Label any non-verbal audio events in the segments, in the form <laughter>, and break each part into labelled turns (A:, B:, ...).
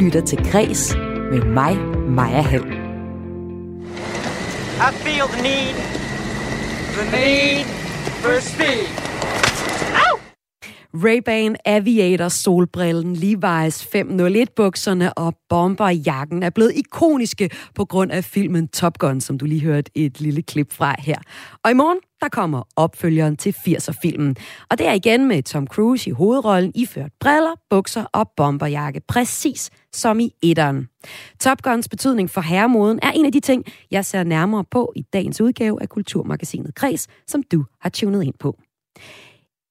A: lytter til Græs med mig, Maja Hall.
B: I feel the need, the need for speed.
A: Ray-Ban Aviator solbrillen, Levi's 501 bukserne og bomberjakken er blevet ikoniske på grund af filmen Top Gun, som du lige hørte et lille klip fra her. Og i morgen, der kommer opfølgeren til 80'er-filmen. Og det er igen med Tom Cruise i hovedrollen, iført briller, bukser og bomberjakke, præcis som i etteren. Top Guns betydning for herremoden er en af de ting, jeg ser nærmere på i dagens udgave af Kulturmagasinet Kres, som du har tunet ind på.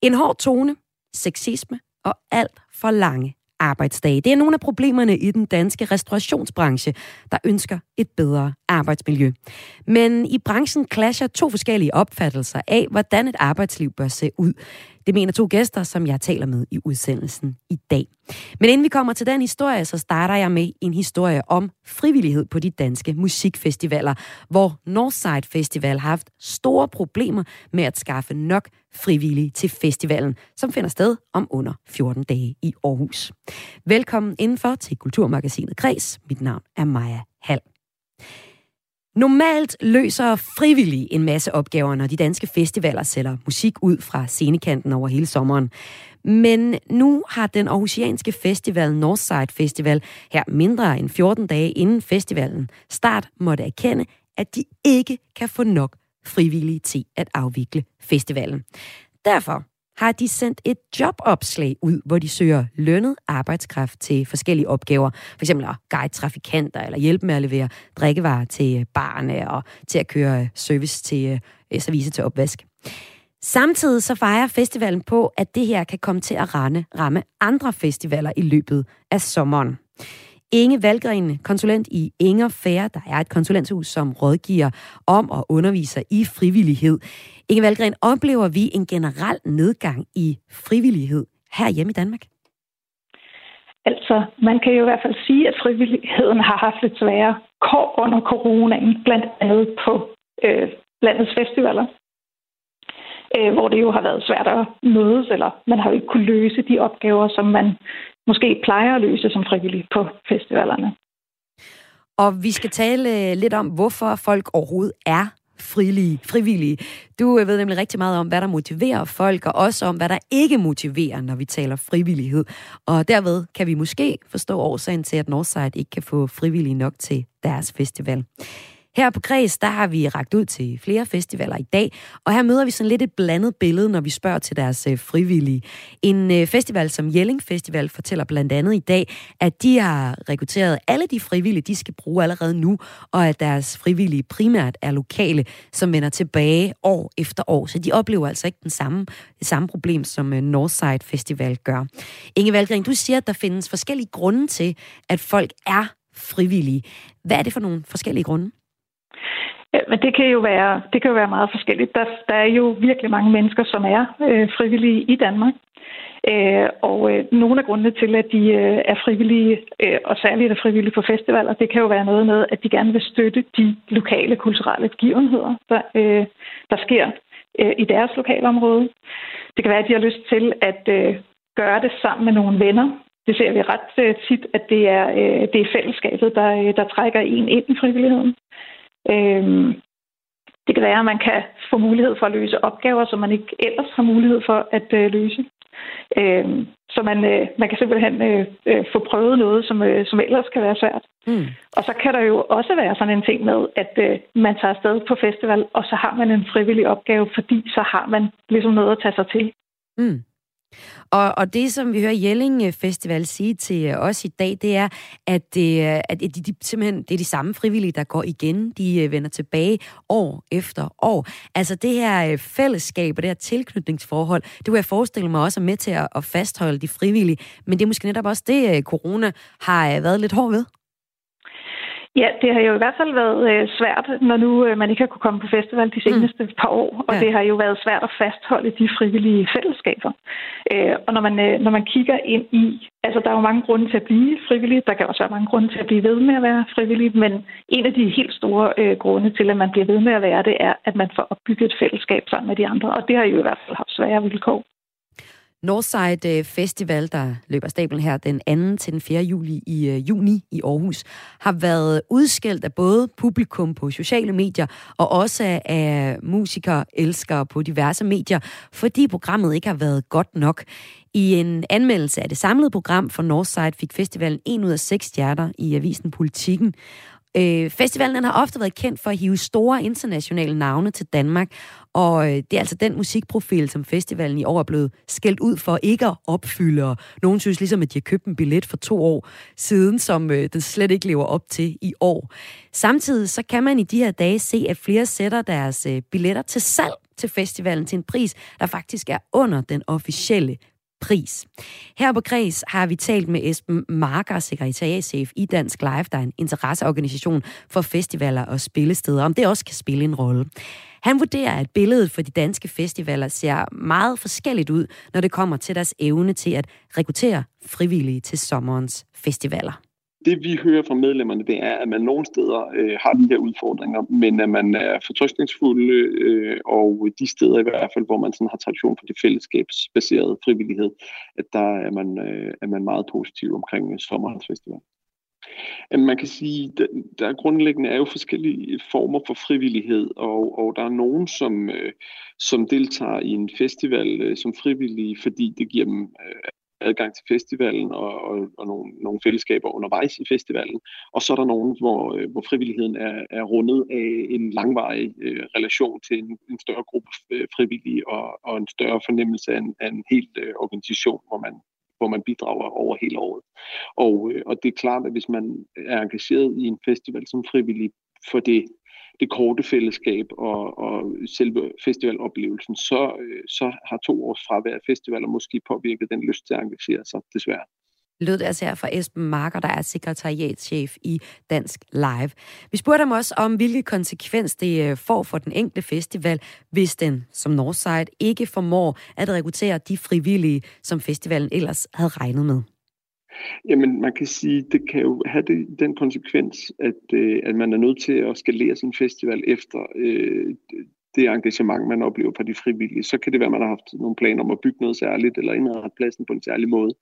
A: En hård tone, sexisme og alt for lange arbejdsdage. Det er nogle af problemerne i den danske restaurationsbranche, der ønsker et bedre arbejdsmiljø. Men i branchen clasher to forskellige opfattelser af, hvordan et arbejdsliv bør se ud. Det mener to gæster, som jeg taler med i udsendelsen i dag. Men inden vi kommer til den historie, så starter jeg med en historie om frivillighed på de danske musikfestivaler, hvor Northside Festival har haft store problemer med at skaffe nok frivillige til festivalen, som finder sted om under 14 dage i Aarhus. Velkommen indenfor til Kulturmagasinet Kres. Mit navn er Maja Hall. Normalt løser frivillige en masse opgaver, når de danske festivaler sælger musik ud fra scenekanten over hele sommeren. Men nu har den aarhusianske festival Northside Festival her mindre end 14 dage inden festivalen start måtte erkende, at de ikke kan få nok frivillige til at afvikle festivalen. Derfor har de sendt et jobopslag ud, hvor de søger lønnet arbejdskraft til forskellige opgaver. For eksempel at guide trafikanter, eller hjælpe med at levere drikkevarer til barne, og til at køre øh, service til øh, øh, service til opvask. Samtidig så fejrer festivalen på, at det her kan komme til at rende, ramme andre festivaler i løbet af sommeren. Inge Valgren, konsulent i Inger Fær, der er et konsulenthus, som rådgiver om og underviser i frivillighed. Inge Valgren, oplever vi en generel nedgang i frivillighed her hjemme i Danmark?
C: Altså, man kan jo i hvert fald sige, at frivilligheden har haft lidt svære kår under coronaen, blandt andet på øh, landets festivaler, øh, hvor det jo har været svært at mødes, eller man har jo ikke kunne løse de opgaver, som man måske plejer at løse som frivillig på festivalerne.
A: Og vi skal tale øh, lidt om, hvorfor folk overhovedet er frivillige. frivillige. Du øh, ved nemlig rigtig meget om, hvad der motiverer folk, og også om, hvad der ikke motiverer, når vi taler frivillighed. Og derved kan vi måske forstå årsagen til, at Northside ikke kan få frivillige nok til deres festival. Her på Græs, der har vi ragt ud til flere festivaler i dag, og her møder vi sådan lidt et blandet billede, når vi spørger til deres øh, frivillige. En øh, festival som Jelling Festival fortæller blandt andet i dag, at de har rekrutteret alle de frivillige, de skal bruge allerede nu, og at deres frivillige primært er lokale, som vender tilbage år efter år. Så de oplever altså ikke den samme, det samme problem, som øh, Northside Festival gør. Inge Valgren, du siger, at der findes forskellige grunde til, at folk er frivillige. Hvad er det for nogle forskellige grunde?
C: Ja, men det kan jo være, det kan jo være meget forskelligt. Der, der er jo virkelig mange mennesker, som er øh, frivillige i Danmark. Øh, og øh, nogle af grundene til, at de øh, er frivillige, øh, og særligt er frivillige på festivaler, det kan jo være noget med, at de gerne vil støtte de lokale kulturelle begivenheder, der, øh, der sker øh, i deres lokalområde. Det kan være, at de har lyst til at øh, gøre det sammen med nogle venner. Det ser vi ret øh, tit, at det er, øh, det er fællesskabet, der, øh, der trækker en ind i frivilligheden. Øhm, det kan være, at man kan få mulighed for at løse opgaver, som man ikke ellers har mulighed for at øh, løse. Øhm, så man, øh, man kan simpelthen øh, øh, få prøvet noget, som, øh, som ellers kan være svært. Mm. Og så kan der jo også være sådan en ting med, at øh, man tager afsted på festival, og så har man en frivillig opgave, fordi så har man ligesom noget at tage sig til. Mm.
A: Og, og det, som vi hører Jelling øh, Festival sige til øh, os i dag, det er, at, det, at de, de, simpelthen det er de samme frivillige, der går igen. De vender tilbage år efter år. Altså det her fællesskab og det her tilknytningsforhold, det kunne jeg forestille mig også er med til at, at fastholde de frivillige. Men det er måske netop også det, corona har været lidt hård ved.
C: Ja, det har jo i hvert fald været øh, svært, når nu øh, man ikke har kunne komme på festival de seneste mm. par år, og ja. det har jo været svært at fastholde de frivillige fællesskaber. Øh, og når man, øh, når man kigger ind i, altså der er jo mange grunde til at blive frivillig, der kan også være mange grunde til at blive ved med at være frivillig, men en af de helt store øh, grunde til, at man bliver ved med at være det, er, at man får opbygget et fællesskab sammen med de andre, og det har jo i hvert fald haft svære vilkår.
A: Northside øh, Festival, der løber stablen her den 2. til den 4. juli i øh, juni i Aarhus, har været udskældt af både publikum på sociale medier og også af musikere, elskere på diverse medier, fordi programmet ikke har været godt nok. I en anmeldelse af det samlede program for Northside fik festivalen 1 ud af 6 stjerner i avisen Politiken. Øh, festivalen den har ofte været kendt for at hive store internationale navne til Danmark, og øh, det er altså den musikprofil, som festivalen i år er blevet skældt ud for ikke at opfylde. Og nogen synes ligesom, at de har købt en billet for to år siden, som øh, den slet ikke lever op til i år. Samtidig så kan man i de her dage se, at flere sætter deres øh, billetter til salg til festivalen til en pris, der faktisk er under den officielle pris. Her på Græs har vi talt med Esben Marker, sekretariatschef i Dansk Live, der er en interesseorganisation for festivaler og spillesteder, om det også kan spille en rolle. Han vurderer, at billedet for de danske festivaler ser meget forskelligt ud, når det kommer til deres evne til at rekruttere frivillige til sommerens festivaler
D: det vi hører fra medlemmerne, det er, at man nogle steder øh, har de her udfordringer, men at man er fortrystningsfulde, øh, og de steder i hvert fald, hvor man sådan har tradition for det fællesskabsbaserede frivillighed, at der er man, øh, er man meget positiv omkring øh, sommerens festival. Man kan sige, at der grundlæggende er jo forskellige former for frivillighed, og, og der er nogen, som, øh, som deltager i en festival øh, som frivillige, fordi det giver dem øh, adgang til festivalen og, og, og nogle, nogle fællesskaber undervejs i festivalen. Og så er der nogen, hvor, øh, hvor frivilligheden er, er rundet af en langvarig øh, relation til en, en større gruppe øh, frivillige og, og en større fornemmelse af en, af en helt øh, organisation, hvor man, hvor man bidrager over hele året. Og, øh, og det er klart, at hvis man er engageret i en festival som frivillig for det det korte fællesskab og, og selve festivaloplevelsen, så, øh, så har to års fravær af festivaler måske påvirket den lyst til at engagere sig, desværre
A: lød det altså her fra Esben Marker, der er sekretariatschef i Dansk Live. Vi spurgte ham også om, hvilke konsekvens det øh, får for den enkelte festival, hvis den, som Northside, ikke formår at rekruttere de frivillige, som festivalen ellers havde regnet med.
D: Jamen, man kan sige, det kan jo have det, den konsekvens, at, øh, at man er nødt til at skalere sin festival efter øh, det engagement, man oplever fra de frivillige. Så kan det være, at man har haft nogle planer om at bygge noget særligt, eller indrette pladsen på en særlig måde.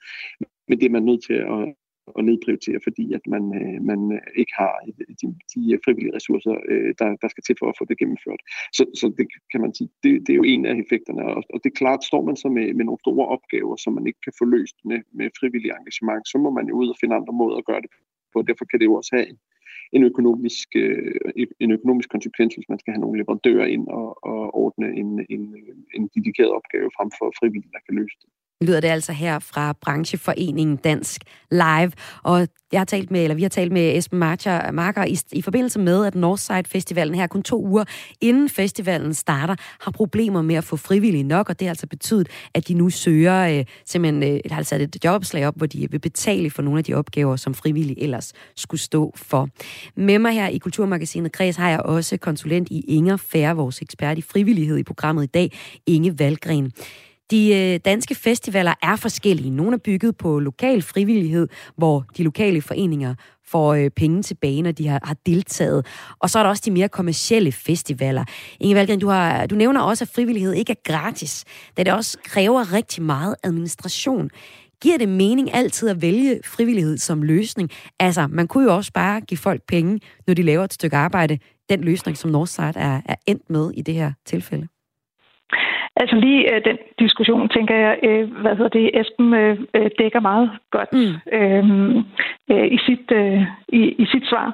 D: Men det er man nødt til at, at nedprioritere, fordi at man, øh, man øh, ikke har de, de øh, frivillige ressourcer, øh, der, der skal til for at få det gennemført. Så, så det kan man sige, det, det er jo en af effekterne. Og, og det er klart, står man så med, med nogle store opgaver, som man ikke kan få løst med, med frivillig engagement, så må man jo ud og finde andre måder at gøre det på. Derfor kan det jo også have en, en økonomisk, øh, en økonomisk konsekvens, hvis man skal have nogle leverandører ind og, og ordne en, en, en dedikeret opgave frem for frivillige, der kan løse det
A: lyder det altså her fra brancheforeningen Dansk Live. Og jeg har talt med, eller vi har talt med Esben Marcher, Marker i, i forbindelse med, at Northside Festivalen her kun to uger inden festivalen starter, har problemer med at få frivillige nok, og det har altså betydet, at de nu søger, øh, simpelthen øh, har altså sat et jobopslag op, hvor de øh, vil betale for nogle af de opgaver, som frivillige ellers skulle stå for. Med mig her i Kulturmagasinet Kreds har jeg også konsulent i Inger Færre, vores ekspert i frivillighed i programmet i dag, Inge Valgren. De øh, danske festivaler er forskellige. Nogle er bygget på lokal frivillighed, hvor de lokale foreninger får øh, penge tilbage, når de har, har deltaget. Og så er der også de mere kommercielle festivaler. Inge Valgren, du, har, du nævner også, at frivillighed ikke er gratis, da det også kræver rigtig meget administration. Giver det mening altid at vælge frivillighed som løsning? Altså, man kunne jo også bare give folk penge, når de laver et stykke arbejde. Den løsning, som Northside er, er endt med i det her tilfælde.
C: Altså lige øh, den diskussion, tænker jeg, øh, hvad hedder det, Esben øh, øh dækker meget godt mm. øhm, øh, i, sit, øh, i, i sit svar.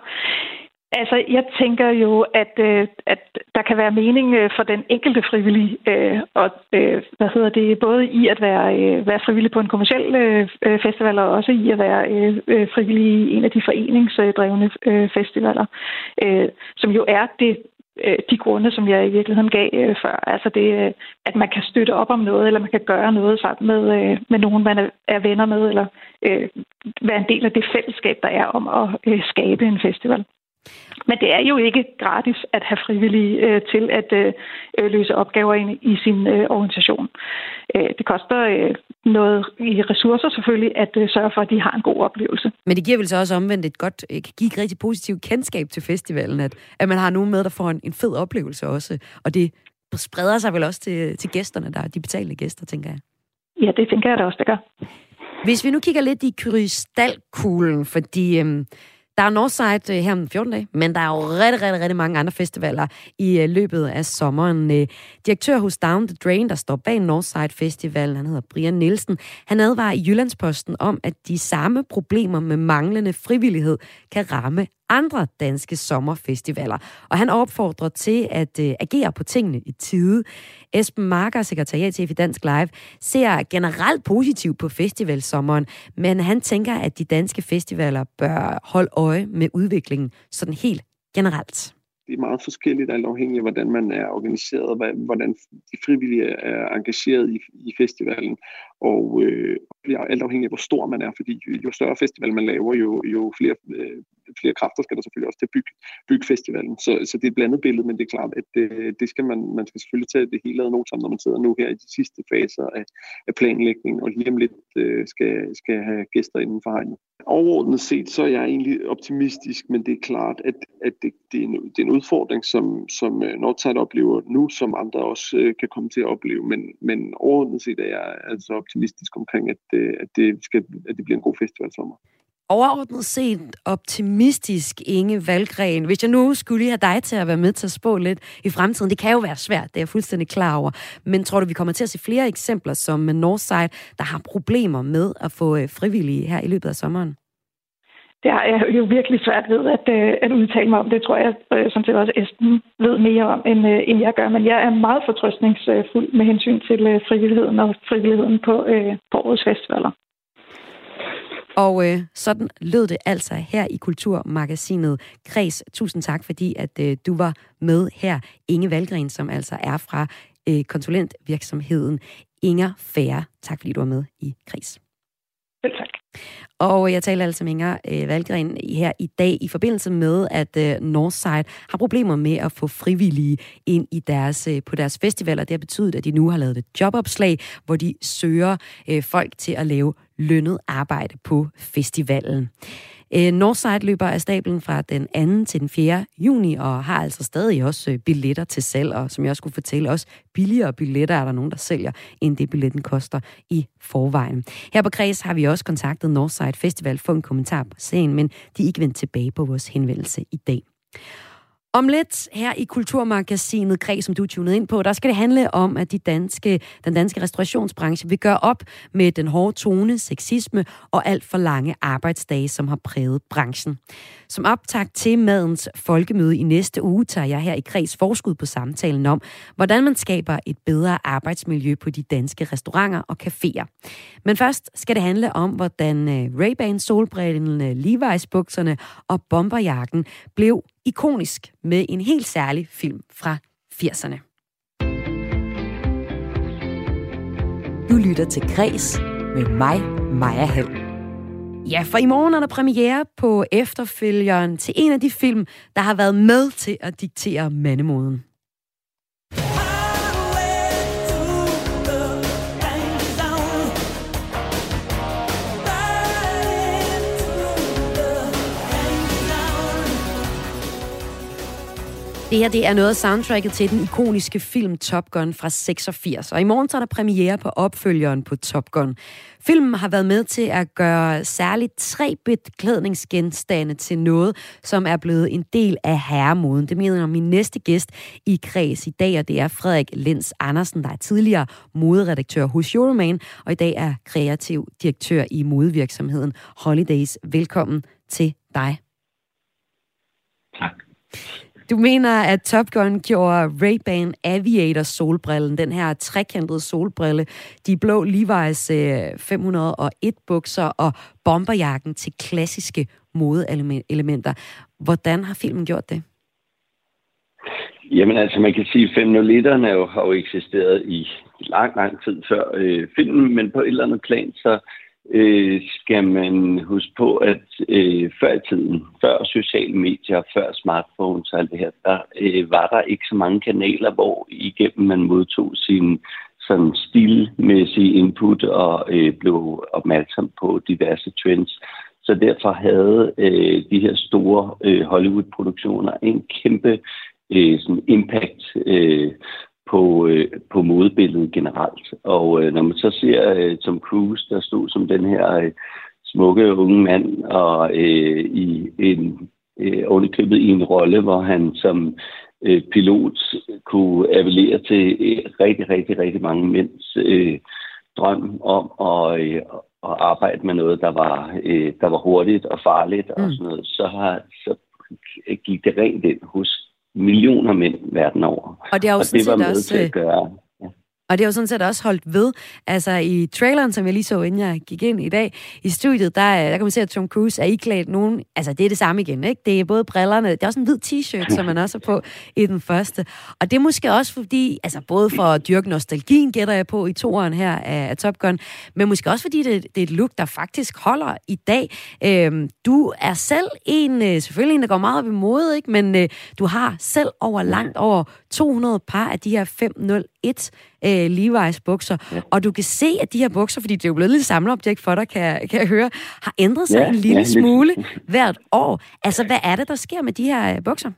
C: Altså, jeg tænker jo, at, øh, at der kan være mening øh, for den enkelte frivillige, øh, og øh, hvad hedder det, både i at være, øh, være frivillig på en kommersiel øh, øh festival, og også i at være øh, øh, frivillig i en af de foreningsdrevne øh, festivaler, øh, som jo er det Øh, de grunde, som jeg i virkeligheden gav øh, før. Altså det, øh, at man kan støtte op om noget, eller man kan gøre noget sammen med, med nogen, man er, er venner med, eller øh, være en del af det fællesskab, der er om at øh, skabe en festival. Men det er jo ikke gratis at have frivillige øh, til at øh, øh løse opgaver i, i sin øh, organisation. Øh, det koster øh, noget i ressourcer selvfølgelig at øh, sørge for, at de har en god oplevelse.
A: Men det giver vel så også omvendt et godt, øh, give et rigtig positivt kendskab til festivalen, at, at man har nogen med, der får en, en fed oplevelse også. Og det spreder sig vel også til, til gæsterne, der er de betalende gæster, tænker jeg.
C: Ja, det tænker jeg da også, det gør.
A: Hvis vi nu kigger lidt i krystalkuglen, fordi øhm, der er Northside øh, her om 14 dage, men der er jo rigtig, rigtig, rigtig mange andre festivaler i øh, løbet af sommeren. Øh, direktør hos Down the Drain, der står bag Northside Festival, han hedder Brian Nielsen, han advarer i Jyllandsposten om, at de samme problemer med manglende frivillighed kan ramme andre danske sommerfestivaler. Og han opfordrer til at øh, agere på tingene i tide. Esben Marker, sekretariatchef i Dansk Live, ser generelt positivt på festivalsommeren, men han tænker, at de danske festivaler bør holde øje med udviklingen sådan helt generelt
D: det er meget forskelligt alt afhængig af, hvordan man er organiseret, hvordan de frivillige er engageret i, i festivalen, og øh, alt afhængig af, hvor stor man er, fordi jo, jo større festival man laver, jo, jo flere, øh, flere kræfter skal der selvfølgelig også til at bygge, bygge festivalen. Så, så det er et blandet billede, men det er klart, at det, det skal man, man skal selvfølgelig tage det hele ad notam, når man sidder nu her i de sidste faser af, af planlægningen, og lige om lidt øh, skal, skal have gæster inden for hegnet. Overordnet set, så er jeg egentlig optimistisk, men det er klart, at, at det, det, er en, det er en udfordring, som, som øh, Northside oplever nu, som andre også øh, kan komme til at opleve, men, men overordnet set er jeg altså optimistisk omkring, at, øh, at, det, skal, at det bliver en god festival sommer
A: overordnet set optimistisk, Inge Valgren. Hvis jeg nu skulle have dig til at være med til at spå lidt i fremtiden, det kan jo være svært, det er jeg fuldstændig klar over. Men tror du, vi kommer til at se flere eksempler som Northside, der har problemer med at få øh, frivillige her i løbet af sommeren?
C: Det er jeg jo virkelig svært ved at, øh, at udtale mig om. Det tror jeg, øh, som til også Esben ved mere om, end, end jeg gør. Men jeg er meget fortrøstningsfuld med hensyn til frivilligheden og frivilligheden på, på årets festivaler.
A: Og øh, sådan lød det altså her i Kulturmagasinet Kreds. Tusind tak, fordi at øh, du var med her. Inge Valgren, som altså er fra øh, konsulentvirksomheden Inger Færre. Tak, fordi du var med i Kreds. Og jeg taler altså med Inger øh, Valgren her i dag i forbindelse med, at øh, Northside har problemer med at få frivillige ind i deres, øh, på deres festivaler. Det har betydet, at de nu har lavet et jobopslag, hvor de søger øh, folk til at lave lønnet arbejde på festivalen. Øh, Northside løber af stablen fra den 2. til den 4. juni, og har altså stadig også øh, billetter til salg, og som jeg også skulle fortælle, også billigere billetter er der nogen, der sælger, end det billetten koster i forvejen. Her på Kreds har vi også kontaktet Northside Festival for en kommentar på scenen, men de er ikke vendt tilbage på vores henvendelse i dag. Om lidt her i Kulturmagasinet Græs, som du er tunet ind på, der skal det handle om, at de danske, den danske restaurationsbranche vil gøre op med den hårde tone, sexisme og alt for lange arbejdsdage, som har præget branchen. Som optakt til madens folkemøde i næste uge, tager jeg her i Kreds forskud på samtalen om, hvordan man skaber et bedre arbejdsmiljø på de danske restauranter og caféer. Men først skal det handle om, hvordan øh, Ray-Ban solbrillene, Levi's bukserne og bomberjakken blev ikonisk med en helt særlig film fra 80'erne. Du lytter til Græs med mig, Maja Hall. Ja, for i morgen er der premiere på efterfølgeren til en af de film, der har været med til at diktere mandemoden. Det her det er noget af soundtracket til den ikoniske film Top Gun fra 86. Og i morgen så er der premiere på opfølgeren på Top Gun. Filmen har været med til at gøre særligt tre beklædningsgenstande til noget, som er blevet en del af herremoden. Det mener min næste gæst i kreds i dag, og det er Frederik Lens Andersen, der er tidligere moderedaktør hos Euroman, og i dag er kreativ direktør i modevirksomheden Holidays. Velkommen til dig.
E: Tak.
A: Du mener, at Top Gun gjorde Ray-Ban Aviator solbrillen, den her trekantede solbrille, de blå Levi's øh, 501 bukser og bomberjakken til klassiske modeelementer. Hvordan har filmen gjort det?
E: Jamen altså, man kan sige, at 501'erne jo, har jo eksisteret i lang, lang tid før øh, filmen, men på et eller andet plan, så øh, skal man huske på, at øh, før i tiden, før sociale medier, før smartphones og alt det her, der øh, var der ikke så mange kanaler, hvor igennem man modtog sin sådan stilmæssige input og øh, blev opmærksom på diverse trends. Så derfor havde øh, de her store øh, Hollywood-produktioner en kæmpe øh, sådan impact øh, på, øh, på modebilledet generelt. Og øh, når man så ser øh, Tom Cruise, der stod som den her øh, smukke unge mand, og øh, i en øh, ovenikøbet i en rolle, hvor han som øh, pilot kunne appellere til øh, rigtig, rigtig, rigtig mange mænds øh, drøm om at, øh, at arbejde med noget, der var, øh, der var hurtigt og farligt mm. og sådan noget, så, har, så gik det rent ind hos millioner mænd verden over.
A: Og det, er jo
E: og
A: det
E: var med
A: også,
E: til at gøre
A: og det er jo sådan set også holdt ved. Altså i traileren, som jeg lige så, inden jeg gik ind i dag, i studiet, der, øh, der kan man se, at Tom Cruise er iklædt nogen... Altså det er det samme igen, ikke? Det er både brillerne, det er også en hvid t-shirt, som man også er på i den første. Og det er måske også fordi, altså både for at dyrke nostalgien, gætter jeg på i toeren her af, af Top Gun, men måske også fordi det, det er et look, der faktisk holder i dag. Øhm, du er selv en, øh, selvfølgelig en, der går meget op i mode, ikke? Men øh, du har selv over langt over 200 par af de her 501 øh, Levi's bukser. Ja. Og du kan se, at de her bukser, fordi det er jo blevet lidt samleobjekt for dig, kan, kan jeg høre, har ændret sig ja, en lille ja, smule hvert år. Altså, hvad er det, der sker med de her øh, bukser?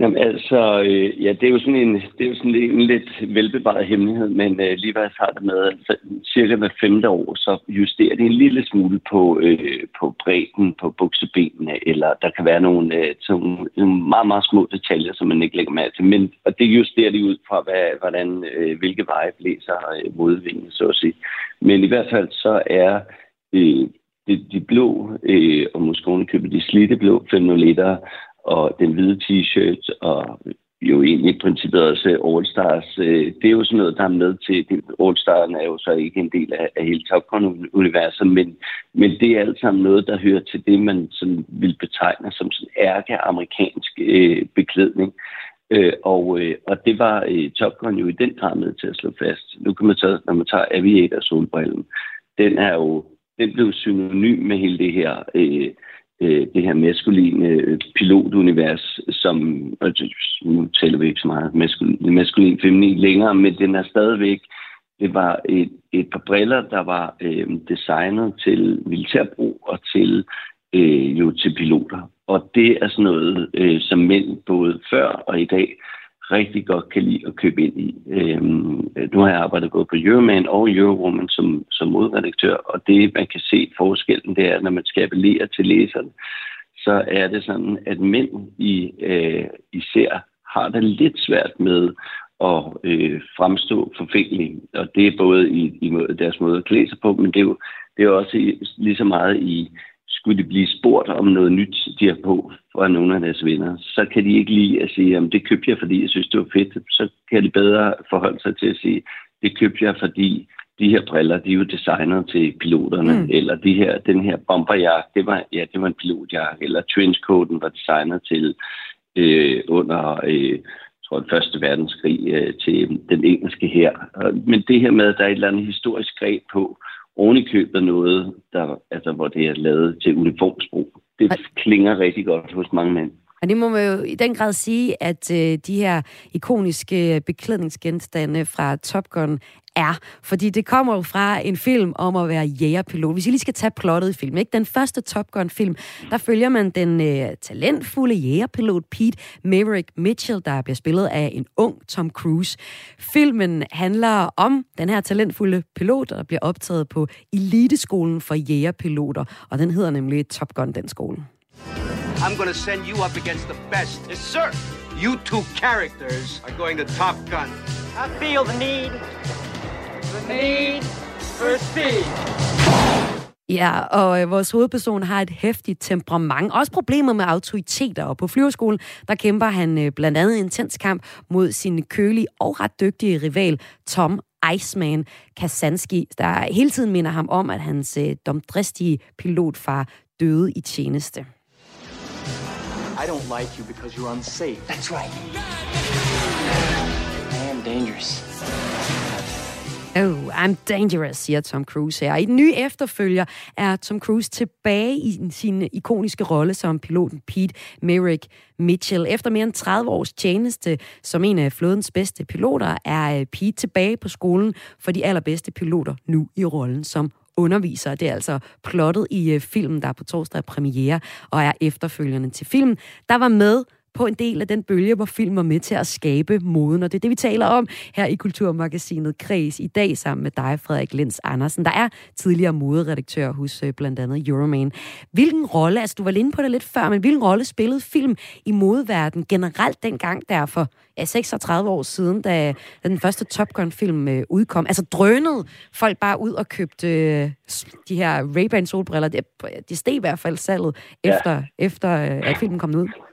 E: Jamen altså, øh, ja, det er jo sådan en, det er jo sådan en, en lidt velbevaret hemmelighed, men øh, Levi's har det med, altså, cirka hver femte år, så justerer det en lille smule på, øh, på bredden på buksebenene, eller der kan være nogle, øh, sådan, nogle meget, meget små detaljer, som man ikke lægger mærke til, men, og det justerer de ud fra, hvad, hvordan, øh, hvilke veje blæser øh, modvinden, så at sige. Men i hvert fald så er øh, de, de blå, øh, og måske købe de slidte blå 500 og den hvide t-shirt, og jo egentlig i princippet også All Stars. Øh, det er jo sådan noget, der er med til. All Stars er jo så ikke en del af, af hele Top Gun-universet, men, men det er alt sammen noget, der hører til det, man sådan vil betegne som sådan ærke-amerikansk øh, beklædning. Øh, og, øh, og det var øh, Top Gun jo i den grad med til at slå fast. Nu kan man tage, når man tager Aviator-solbrillen, den er jo den blev synonym med hele det her øh, øh, det her maskuline øh, pilotunivers, som, altså, nu taler vi ikke så meget maskulin, maskulin feminin længere, men den er stadigvæk, det var et, et par briller, der var øh, designet til militærbrug og til øh, jo til piloter. Og det er sådan noget, øh, som mænd både før og i dag rigtig godt kan lide at købe ind i. Øhm, nu har jeg arbejdet både på Euroman og Eurowoman som, som modredaktør, og det, man kan se forskellen, det er, når man skal appellere til læserne, så er det sådan, at mænd i, øh, især har det lidt svært med at øh, fremstå forfængelige. Og det er både i, i deres måde at klæde sig på, men det er jo det er også i, lige så meget i skulle de blive spurgt om noget nyt, de har på fra nogle af deres venner, så kan de ikke lide at sige, at det købte jeg, fordi jeg synes, det var fedt. Så kan de bedre forholde sig til at sige, det købte jeg, fordi de her briller, de er jo designet til piloterne, mm. eller de her, den her bomberjakke, det var, ja, det var en pilotjakke, eller trenchcoaten var designet til øh, under øh, tror jeg, første verdenskrig øh, til den engelske her. Men det her med, at der er et eller andet historisk greb på, oven i købet noget, der, altså, hvor det er lavet til uniformsbrug. Det klinger rigtig godt hos mange mænd.
A: Og det må man jo i den grad sige, at øh, de her ikoniske beklædningsgenstande fra Top Gun er. Fordi det kommer jo fra en film om at være jægerpilot. Hvis I lige skal tage plottet i filmen. Ikke? Den første Top Gun-film, der følger man den øh, talentfulde jægerpilot Pete Maverick Mitchell, der bliver spillet af en ung Tom Cruise. Filmen handler om den her talentfulde pilot, der bliver optaget på eliteskolen for jægerpiloter. Og den hedder nemlig Top Gun, den skole. I'm going to send you up against the best. Yes, sir. You two characters are going to Top Gun. I feel the need The need for speed. Ja, og øh, vores hovedperson har et hæftigt temperament. Også problemer med autoriteter, og på flyverskolen, der kæmper han øh, blandt andet en intens kamp mod sin kølige og ret dygtige rival, Tom Iceman Kasanski, der hele tiden minder ham om, at hans øh, domdristige pilotfar døde i tjeneste. I don't like you because you're unsafe. That's right. I am dangerous. Oh, I'm dangerous, siger Tom Cruise her. I den nye efterfølger er Tom Cruise tilbage i sin ikoniske rolle som piloten Pete Merrick Mitchell. Efter mere end 30 års tjeneste som en af flådens bedste piloter, er øh, Pete tilbage på skolen for de allerbedste piloter nu i rollen som underviser. Det er altså plottet i øh, filmen, der er på torsdag premiere og er efterfølgende til filmen, der var med på en del af den bølge, hvor film var med til at skabe moden. Og det er det, vi taler om her i Kulturmagasinet Kreds i dag sammen med dig, Frederik Lenz Andersen, der er tidligere moderedaktør hos øh, blandt andet Euroman. Hvilken rolle, altså du var inde på det lidt før, men hvilken rolle spillede film i modeverden generelt dengang der for ja, 36 år siden, da, den første Top Gun-film øh, udkom? Altså drønede folk bare ud og købte øh, de her Ray-Ban solbriller? Det, det steg i hvert fald salget ja. efter, efter øh, at filmen kom ud.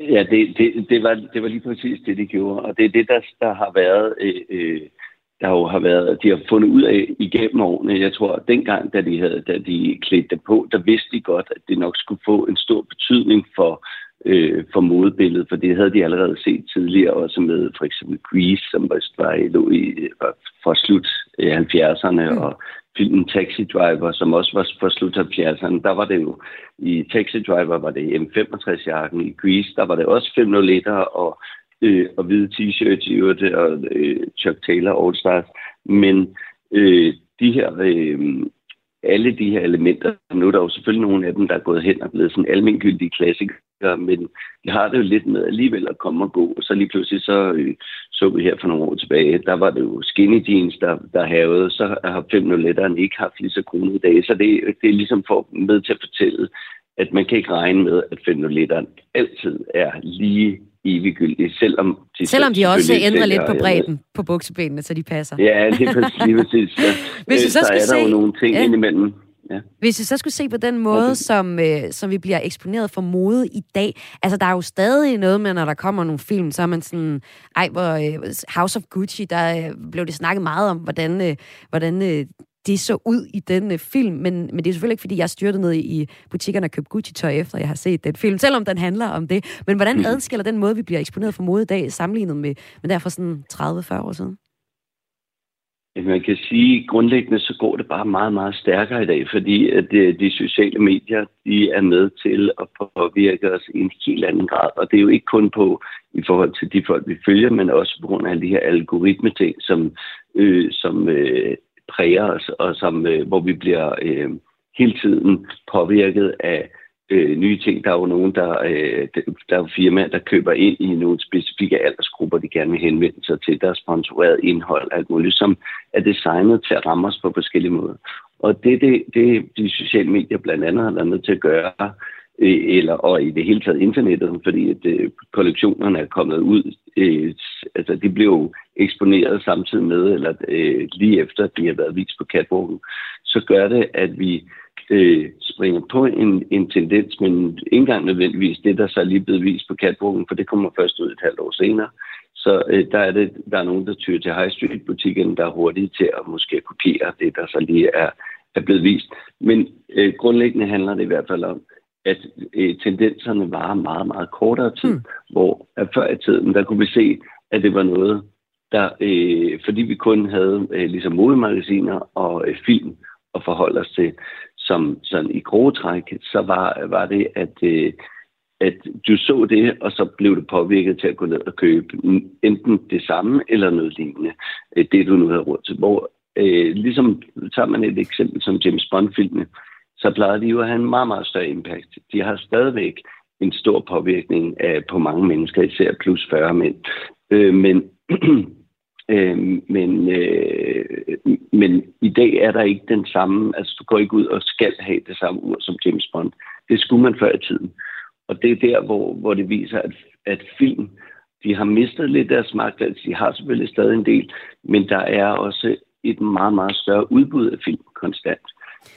E: Ja, det, det, det, var, det var lige præcis det, de gjorde. Og det er det, der, der har været... Øh, øh, der jo har været, de har fundet ud af igennem årene. Jeg tror, at dengang, da de, havde, da de klædte det på, der vidste de godt, at det nok skulle få en stor betydning for, øh, for modebilledet, for det havde de allerede set tidligere, også med for eksempel Grease, som var, var, i, var fra slut 70'erne, mm. og filmen Taxi Driver, som også var fra slut 70'erne, der var det jo, i Taxi Driver var det M65-jakken, i Grease, der var det også 501 og, øh, og hvide t-shirts i øvrigt, og øh, Chuck Taylor All Stars, men øh, de her, øh, alle de her elementer, nu er der jo selvfølgelig nogle af dem, der er gået hen og blevet sådan almindelige klassikere, men de har det jo lidt med alligevel at komme og gå. Og så lige pludselig så øh, så vi her for nogle år tilbage, der var det jo skinny jeans, der, der havede, så har 5 ikke haft lige så kronede dage. Så det, det er ligesom for med til at fortælle, at man kan ikke regne med, at 501'eren altid er lige eviggyldig, selvom
A: de, selvom de også ændrer lidt på bredden på buksebenene, så de passer.
E: Ja, lige præcis. <laughs> Lige præcis. Ja. Hvis så, så er der se, jo nogle ting ja. indimellem.
A: Ja. Hvis vi så skulle se på den måde, okay. som, øh, som vi bliver eksponeret for mode i dag, altså der er jo stadig noget med, når der kommer nogle film, så er man sådan, ej, hvor øh, House of Gucci, der øh, blev det snakket meget om, hvordan, øh, hvordan øh, det så ud i den øh, film, men, men det er selvfølgelig ikke, fordi jeg styrte ned i butikkerne og købte Gucci-tøj, efter jeg har set den film, selvom den handler om det. Men hvordan mhm. adskiller den måde, vi bliver eksponeret for mode i dag, sammenlignet med, med derfor sådan 30-40 år siden?
E: Man kan sige, at grundlæggende så går det bare meget, meget stærkere i dag, fordi at de, de sociale medier de er med til at påvirke os i en helt anden grad. Og det er jo ikke kun på i forhold til de folk, vi følger, men også på grund af de her algoritme-ting, som, øh, som øh, præger os, og som, øh, hvor vi bliver øh, hele tiden påvirket af øh, nye ting. Der er jo nogen, der, øh, der er jo firmaer, der køber ind i nogle specifikke aldersgrupper, de gerne vil henvende sig til. Der er sponsoreret indhold, alt muligt, som er designet til at ramme os på forskellige måder. Og det, det, det de sociale medier blandt andet har været med til at gøre, Øh, eller, og i det hele taget internettet, fordi at, øh, kollektionerne er kommet ud. Øh, altså, de blev eksponeret samtidig med, eller øh, lige efter, at de har været vist på catwalken, så gør det, at vi øh, springer på en, en tendens, men ikke engang nødvendigvis det, der så er lige blevet vist på catwalken, for det kommer først ud et halvt år senere. Så øh, der, er det, der er nogen, der tyrer til high street butikken, der er hurtige til at måske kopiere det, der så lige er, er blevet vist. Men øh, grundlæggende handler det i hvert fald om, at øh, tendenserne var meget, meget kortere tid, mm. hvor at før i tiden, der kunne vi se, at det var noget, der, øh, fordi vi kun havde øh, ligesom modemagasiner og øh, film at forholde os til, som sådan i grove træk, så var, var det, at, øh, at du så det, og så blev det påvirket til at gå ned og købe enten det samme eller noget lignende, øh, det du nu havde råd til. Hvor, øh, ligesom tager man et eksempel som James Bond-filmene, så plejer de jo at have en meget, meget større impact. De har stadigvæk en stor påvirkning af, på mange mennesker, især plus 40 mænd. Øh, men <clears throat> Øh, men, øh, men i dag er der ikke den samme, altså du går ikke ud og skal have det samme ur som James Bond. Det skulle man før i tiden. Og det er der, hvor, hvor det viser, at, at film, de har mistet lidt deres magt. Altså, de har selvfølgelig stadig en del, men der er også et meget, meget større udbud af film konstant.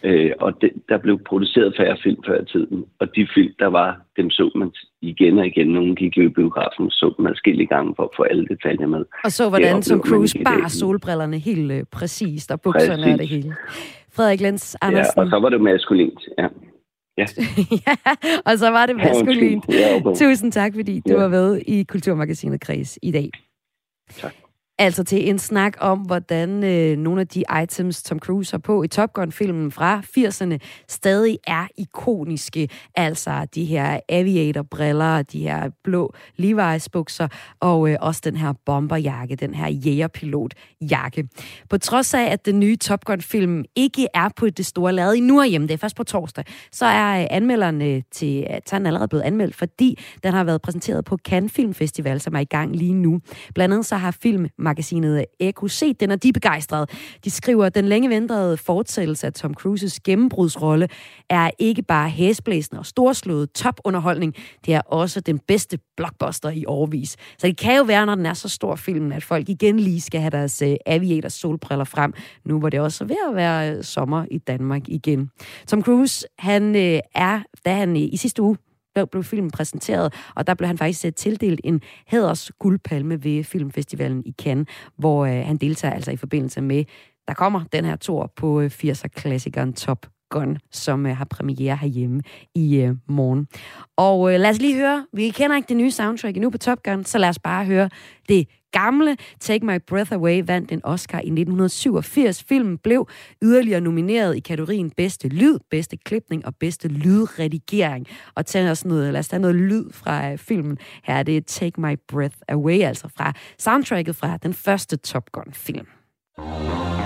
E: Øh, og det, der blev produceret færre film før i tiden, og de film, der var, dem så man igen og igen. Nogle gik jo i biografen, så dem adskillige gange for at få alle detaljer med.
A: Og så hvordan som Cruise bar solbrillerne helt øh, præcist, og bukserne Præcis. og det hele. Frederik Lenz Andersen.
E: Ja, og så var det maskulint, ja.
A: Ja. <laughs> ja, og så var det maskulint. Ja. Tusind tak, fordi du ja. var med i Kulturmagasinet Kreds i dag.
E: Tak.
A: Altså til en snak om, hvordan øh, nogle af de items, Tom Cruise har på i Top Gun-filmen fra 80'erne, stadig er ikoniske. Altså de her aviator-briller, de her blå Levi's-bukser, og øh, også den her bomberjakke, den her jægerpilot-jakke. På trods af, at den nye Top Gun-film ikke er på det store lade endnu hjemme, det er først på torsdag, så er øh, anmelderen øh, til, øh, at allerede blevet anmeldt, fordi den har været præsenteret på Cannes Film Festival, som er i gang lige nu. Blandt andet så har film magasinet Eko set den, og de er begejstrede. De skriver, at den længe ventede fortsættelse af Tom Cruises gennembrudsrolle er ikke bare hæsblæsende og storslået topunderholdning, det er også den bedste blockbuster i årvis. Så det kan jo være, når den er så stor film, at folk igen lige skal have deres øh, uh, aviators solbriller frem, nu hvor det også er ved at være øh, sommer i Danmark igen. Tom Cruise, han øh, er, da han i sidste uge blev filmen præsenteret, og der blev han faktisk uh, tildelt en hæders guldpalme ved Filmfestivalen i Cannes, hvor uh, han deltager altså i forbindelse med, der kommer den her tor på øh, 80'er-klassikeren Top. Gun, som øh, har premiere herhjemme i øh, morgen. Og øh, lad os lige høre, vi kender ikke det nye soundtrack endnu på Top Gun, så lad os bare høre det gamle. Take My Breath Away vandt en Oscar i 1987. Filmen blev yderligere nomineret i kategorien bedste lyd, bedste klipning og bedste lydredigering. Og tag os noget, lad os tage noget lyd fra øh, filmen. Her er det Take My Breath Away, altså fra soundtracket fra den første Top Gun-film. Du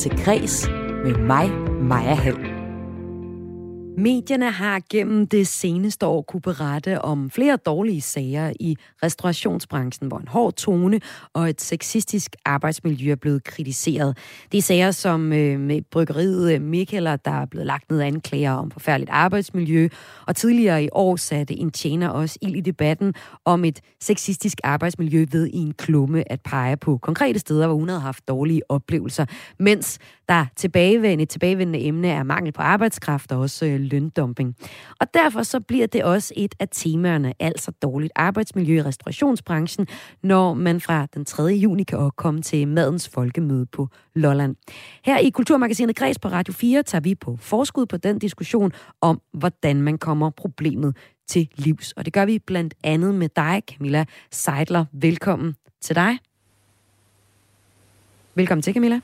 A: til Græs med mig, Maja Hall. Medierne har gennem det seneste år kunne berette om flere dårlige sager i restaurationsbranchen, hvor en hård tone og et sexistisk arbejdsmiljø er blevet kritiseret. Det er sager som øh, med bryggeriet øh, Mikkeller, der er blevet lagt ned anklager om forfærdeligt arbejdsmiljø, og tidligere i år satte en tjener også ild i debatten om et sexistisk arbejdsmiljø ved i en klumme at pege på konkrete steder, hvor hun havde haft dårlige oplevelser, mens der tilbagevendende, tilbagevendende emne er mangel på arbejdskraft og også øh, løndumping. Og derfor så bliver det også et af temaerne, altså dårligt arbejdsmiljø i restaurationsbranchen, når man fra den 3. juni kan komme til Madens Folkemøde på Lolland. Her i Kulturmagasinet Græs på Radio 4 tager vi på forskud på den diskussion om, hvordan man kommer problemet til livs. Og det gør vi blandt andet med dig, Camilla Seidler. Velkommen til dig. Velkommen til, Camilla.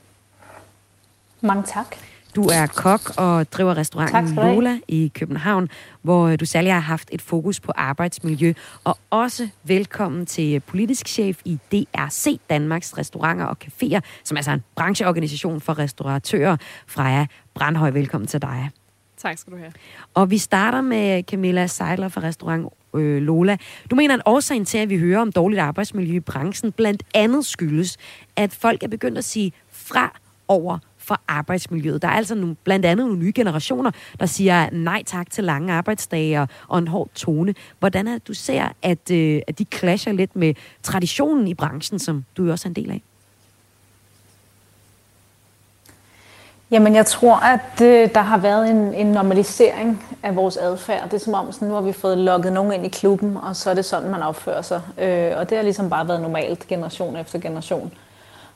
F: Mange tak.
A: Du er kok og driver restauranten Lola i København, hvor du særlig har haft et fokus på arbejdsmiljø. Og også velkommen til politisk chef i DRC, Danmarks Restauranter og Caféer, som er altså en brancheorganisation for restauratører. Freja Brandhøj, velkommen til dig.
F: Tak skal du have.
A: Og vi starter med Camilla Seidler fra restaurant øh, Lola. Du mener, at årsagen til, at vi hører om dårligt arbejdsmiljø i branchen, blandt andet skyldes, at folk er begyndt at sige fra over for arbejdsmiljøet. Der er altså nogle, blandt andet nogle nye generationer, der siger nej tak til lange arbejdsdage og en hård tone. Hvordan er det, du ser, at, øh, at de clasher lidt med traditionen i branchen, som du jo også er en del af?
F: Jamen, jeg tror, at øh, der har været en, en normalisering af vores adfærd. Det er som om, sådan, nu har vi fået lukket nogen ind i klubben, og så er det sådan, man opfører sig. Øh, og det har ligesom bare været normalt, generation efter generation.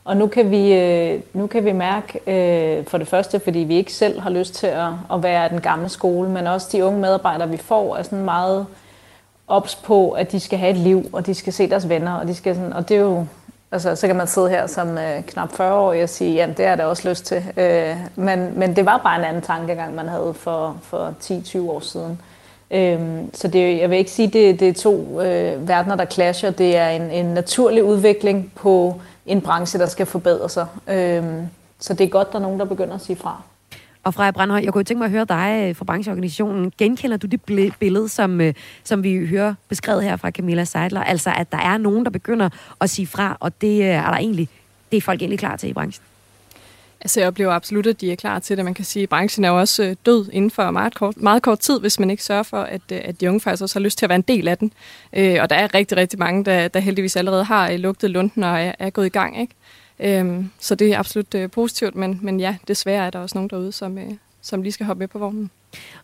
F: Og nu kan vi, øh, nu kan vi mærke, øh, for det første, fordi vi ikke selv har lyst til at, at være den gamle skole, men også de unge medarbejdere, vi får, er sådan meget ops på, at de skal have et liv, og de skal se deres venner, og, de skal sådan, og det er jo, altså, så kan man sidde her som øh, knap 40 år og sige, ja, det er der også lyst til. Øh, men, men det var bare en anden tankegang, man havde for, for 10-20 år siden. Øh, så det, jeg vil ikke sige, det, det er to øh, verdener, der clasher. Det er en, en naturlig udvikling på en branche, der skal forbedre sig. Øhm, så det er godt, der er nogen, der begynder at sige fra.
A: Og Freja Brandhøj, jeg kunne tænke mig at høre dig fra brancheorganisationen. Genkender du det billede, som, øh, som vi hører beskrevet her fra Camilla Seidler? Altså, at der er nogen, der begynder at sige fra, og det øh, er der egentlig, det er folk egentlig klar til i branchen?
G: Altså, jeg oplever absolut, at de er klar til det. Man kan sige, at branchen er jo også øh, død inden for meget kort, meget kort tid, hvis man ikke sørger for, at, øh, at de unge faktisk også har lyst til at være en del af den. Øh, og der er rigtig, rigtig mange, der, der heldigvis allerede har øh, lugtet lunden og er, er gået i gang. Ikke? Øhm, så det er absolut positivt, men, men ja, desværre er der også nogen derude, som, som lige skal hoppe med på vognen.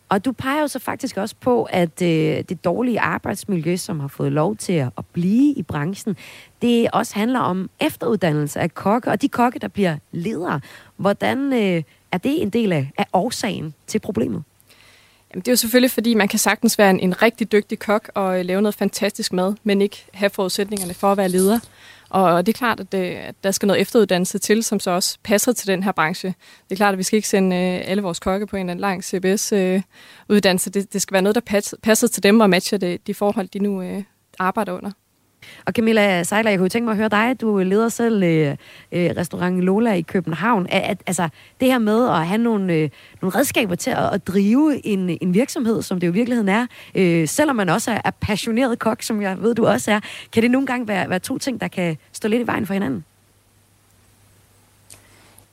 A: Og du peger jo så faktisk også på, at øh, det dårlige arbejdsmiljø, som har fået lov til at, at blive i branchen, det også handler om efteruddannelse af kokke, og de kokke, der bliver ledere. Hvordan øh, er det en del af, af årsagen til problemet?
G: Jamen, det er jo selvfølgelig, fordi man kan sagtens være en, en rigtig dygtig kok og øh, lave noget fantastisk mad, men ikke have forudsætningerne for at være leder. Og det er klart, øh, at, der skal noget efteruddannelse til, som så også passer til den her branche. Det er klart, at vi skal ikke sende øh, alle vores kokke på en eller anden lang CBS-uddannelse. Øh, det, det skal være noget, der passer til dem og matcher det, de forhold, de nu øh, arbejder under.
A: Og Camilla Seiler, jeg kunne tænke mig at høre dig. Du leder selv øh, øh, restaurant Lola i København. At, at, altså, det her med at have nogle, øh, nogle redskaber til at, at drive en, en virksomhed, som det jo i virkeligheden er, øh, selvom man også er, er passioneret kok, som jeg ved, du også er, kan det nogle gange være, være to ting, der kan stå lidt i vejen for hinanden?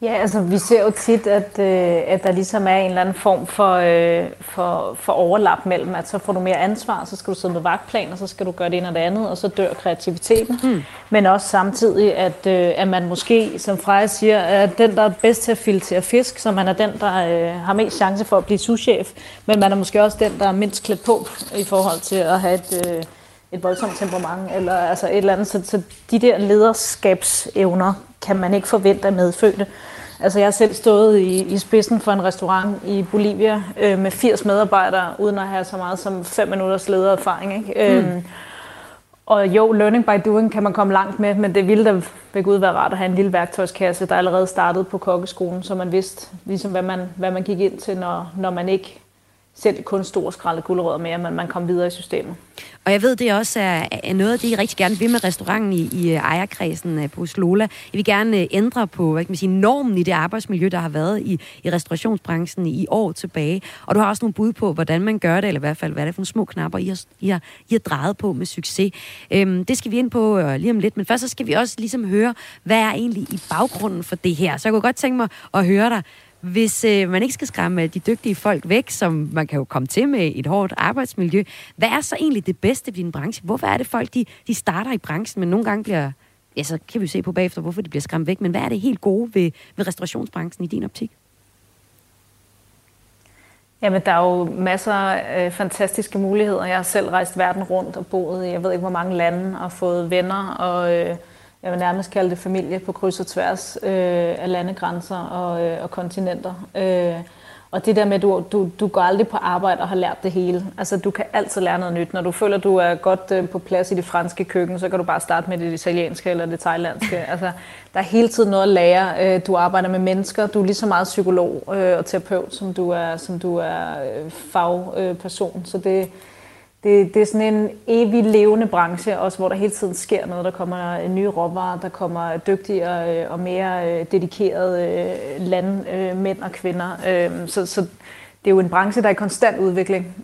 F: Ja, altså vi ser jo tit, at, øh, at der ligesom er en eller anden form for, øh, for, for overlap mellem, at så får du mere ansvar, så skal du sidde med vagtplan, og så skal du gøre det ene og det andet, og så dør kreativiteten. Mm. Men også samtidig, at, øh, at man måske, som Freja siger, er den, der er bedst til at filtrere fisk, så man er den, der øh, har mest chance for at blive souschef, men man er måske også den, der er mindst klædt på i forhold til at have et... Øh, et voldsomt temperament, eller altså et eller andet. Så, så de der lederskabsevner kan man ikke forvente at medfødte. Altså jeg har selv stået i, i spidsen for en restaurant i Bolivia øh, med 80 medarbejdere, uden at have så meget som 5 minutters ledererfaring. Ikke? Mm. Øhm, og jo, learning by doing kan man komme langt med, men det ville da ved Gud være rart at have en lille værktøjskasse, der allerede startede på kokkeskolen, så man vidste, ligesom, hvad, man, hvad man gik ind til, når, når man ikke selv kun stor skralde guldrødder med, men man kom videre i systemet.
A: Og jeg ved, det også er noget af det, I rigtig gerne vil med restauranten i, i øh, ejerkredsen øh, på Slola. I vil gerne øh, ændre på hvad kan man sige, normen i det arbejdsmiljø, der har været i, i restaurationsbranchen i år tilbage. Og du har også nogle bud på, hvordan man gør det, eller i hvert fald, hvad er det for nogle små knapper, I har, I har, I har drejet på med succes. Øhm, det skal vi ind på øh, lige om lidt, men først så skal vi også ligesom høre, hvad er egentlig i baggrunden for det her. Så jeg kunne godt tænke mig at høre dig, hvis øh, man ikke skal skræmme øh, de dygtige folk væk, som man kan jo komme til med et hårdt arbejdsmiljø, hvad er så egentlig det bedste ved din branche? Hvorfor er det folk, de, de starter i branchen, men nogle gange bliver, ja, så kan vi se på bagefter, hvorfor de bliver skræmt væk, men hvad er det helt gode ved, ved restaurationsbranchen i din optik?
F: Jamen, der er jo masser af øh, fantastiske muligheder. Jeg har selv rejst verden rundt og boet i, jeg ved ikke hvor mange lande, og fået venner og... Øh, jeg vil nærmest kalde det familie på kryds og tværs øh, af landegrænser og, øh, og kontinenter. Øh, og det der med, at du, du, du går aldrig på arbejde og har lært det hele. Altså, du kan altid lære noget nyt. Når du føler, du er godt øh, på plads i det franske køkken, så kan du bare starte med det italienske eller det thailandske. <laughs> Altså, der er hele tiden noget at lære. Øh, du arbejder med mennesker. Du er lige så meget psykolog øh, og terapeut, som du er, som du er øh, fagperson. Så det, det, det er sådan en evig levende branche, også hvor der hele tiden sker noget. Der kommer øh, nye råvarer, der kommer øh, dygtigere øh, og mere dedikerede landmænd og kvinder. Øhm, så, så det er jo en branche, der er i konstant udvikling.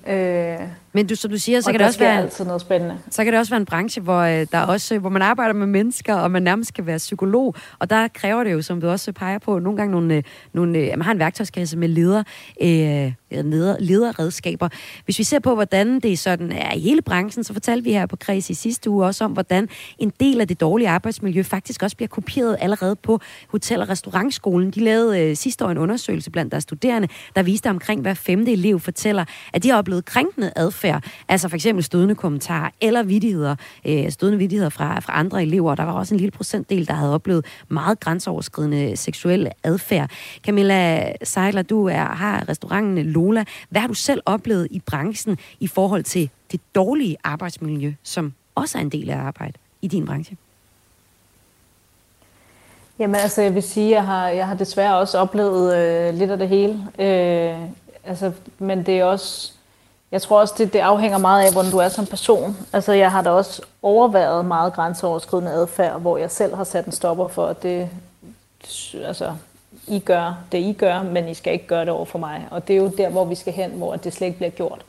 A: Men du, som du siger, så kan det også være
F: altid noget spændende.
A: Så kan det også være en branche, hvor øh, der også hvor man arbejder med mennesker, og man nærmest kan være psykolog, og der kræver det jo, som du også peger på, nogle gange nogle, øh, nogle øh, man har en værktøjskasse med leder, øh, leder, lederredskaber. Hvis vi ser på, hvordan det sådan er i hele branchen, så fortalte vi her på Kreds i sidste uge også om, hvordan en del af det dårlige arbejdsmiljø faktisk også bliver kopieret allerede på Hotel- og Restaurantskolen. De lavede øh, sidste år en undersøgelse blandt deres studerende, der viste omkring hver femte elev fortæller, at de har oplevet krænkende adfærd adfærd. Altså for eksempel stødende kommentarer eller vidigheder, øh, stødende vidigheder fra, fra andre elever. Der var også en lille procentdel, der havde oplevet meget grænseoverskridende seksuel adfærd. Camilla Sejler, du er, har restauranten Lola. Hvad har du selv oplevet i branchen i forhold til det dårlige arbejdsmiljø, som også er en del af arbejdet i din branche?
F: Jamen altså, jeg vil sige, at jeg har, jeg har desværre også oplevet øh, lidt af det hele. Øh, altså, men det er også jeg tror også, det, det afhænger meget af, hvordan du er som person. Altså, jeg har da også overværet meget grænseoverskridende adfærd, hvor jeg selv har sat en stopper for, at det, altså, I gør det, I gør, men I skal ikke gøre det over for mig. Og det er jo der, hvor vi skal hen, hvor det slet ikke bliver gjort.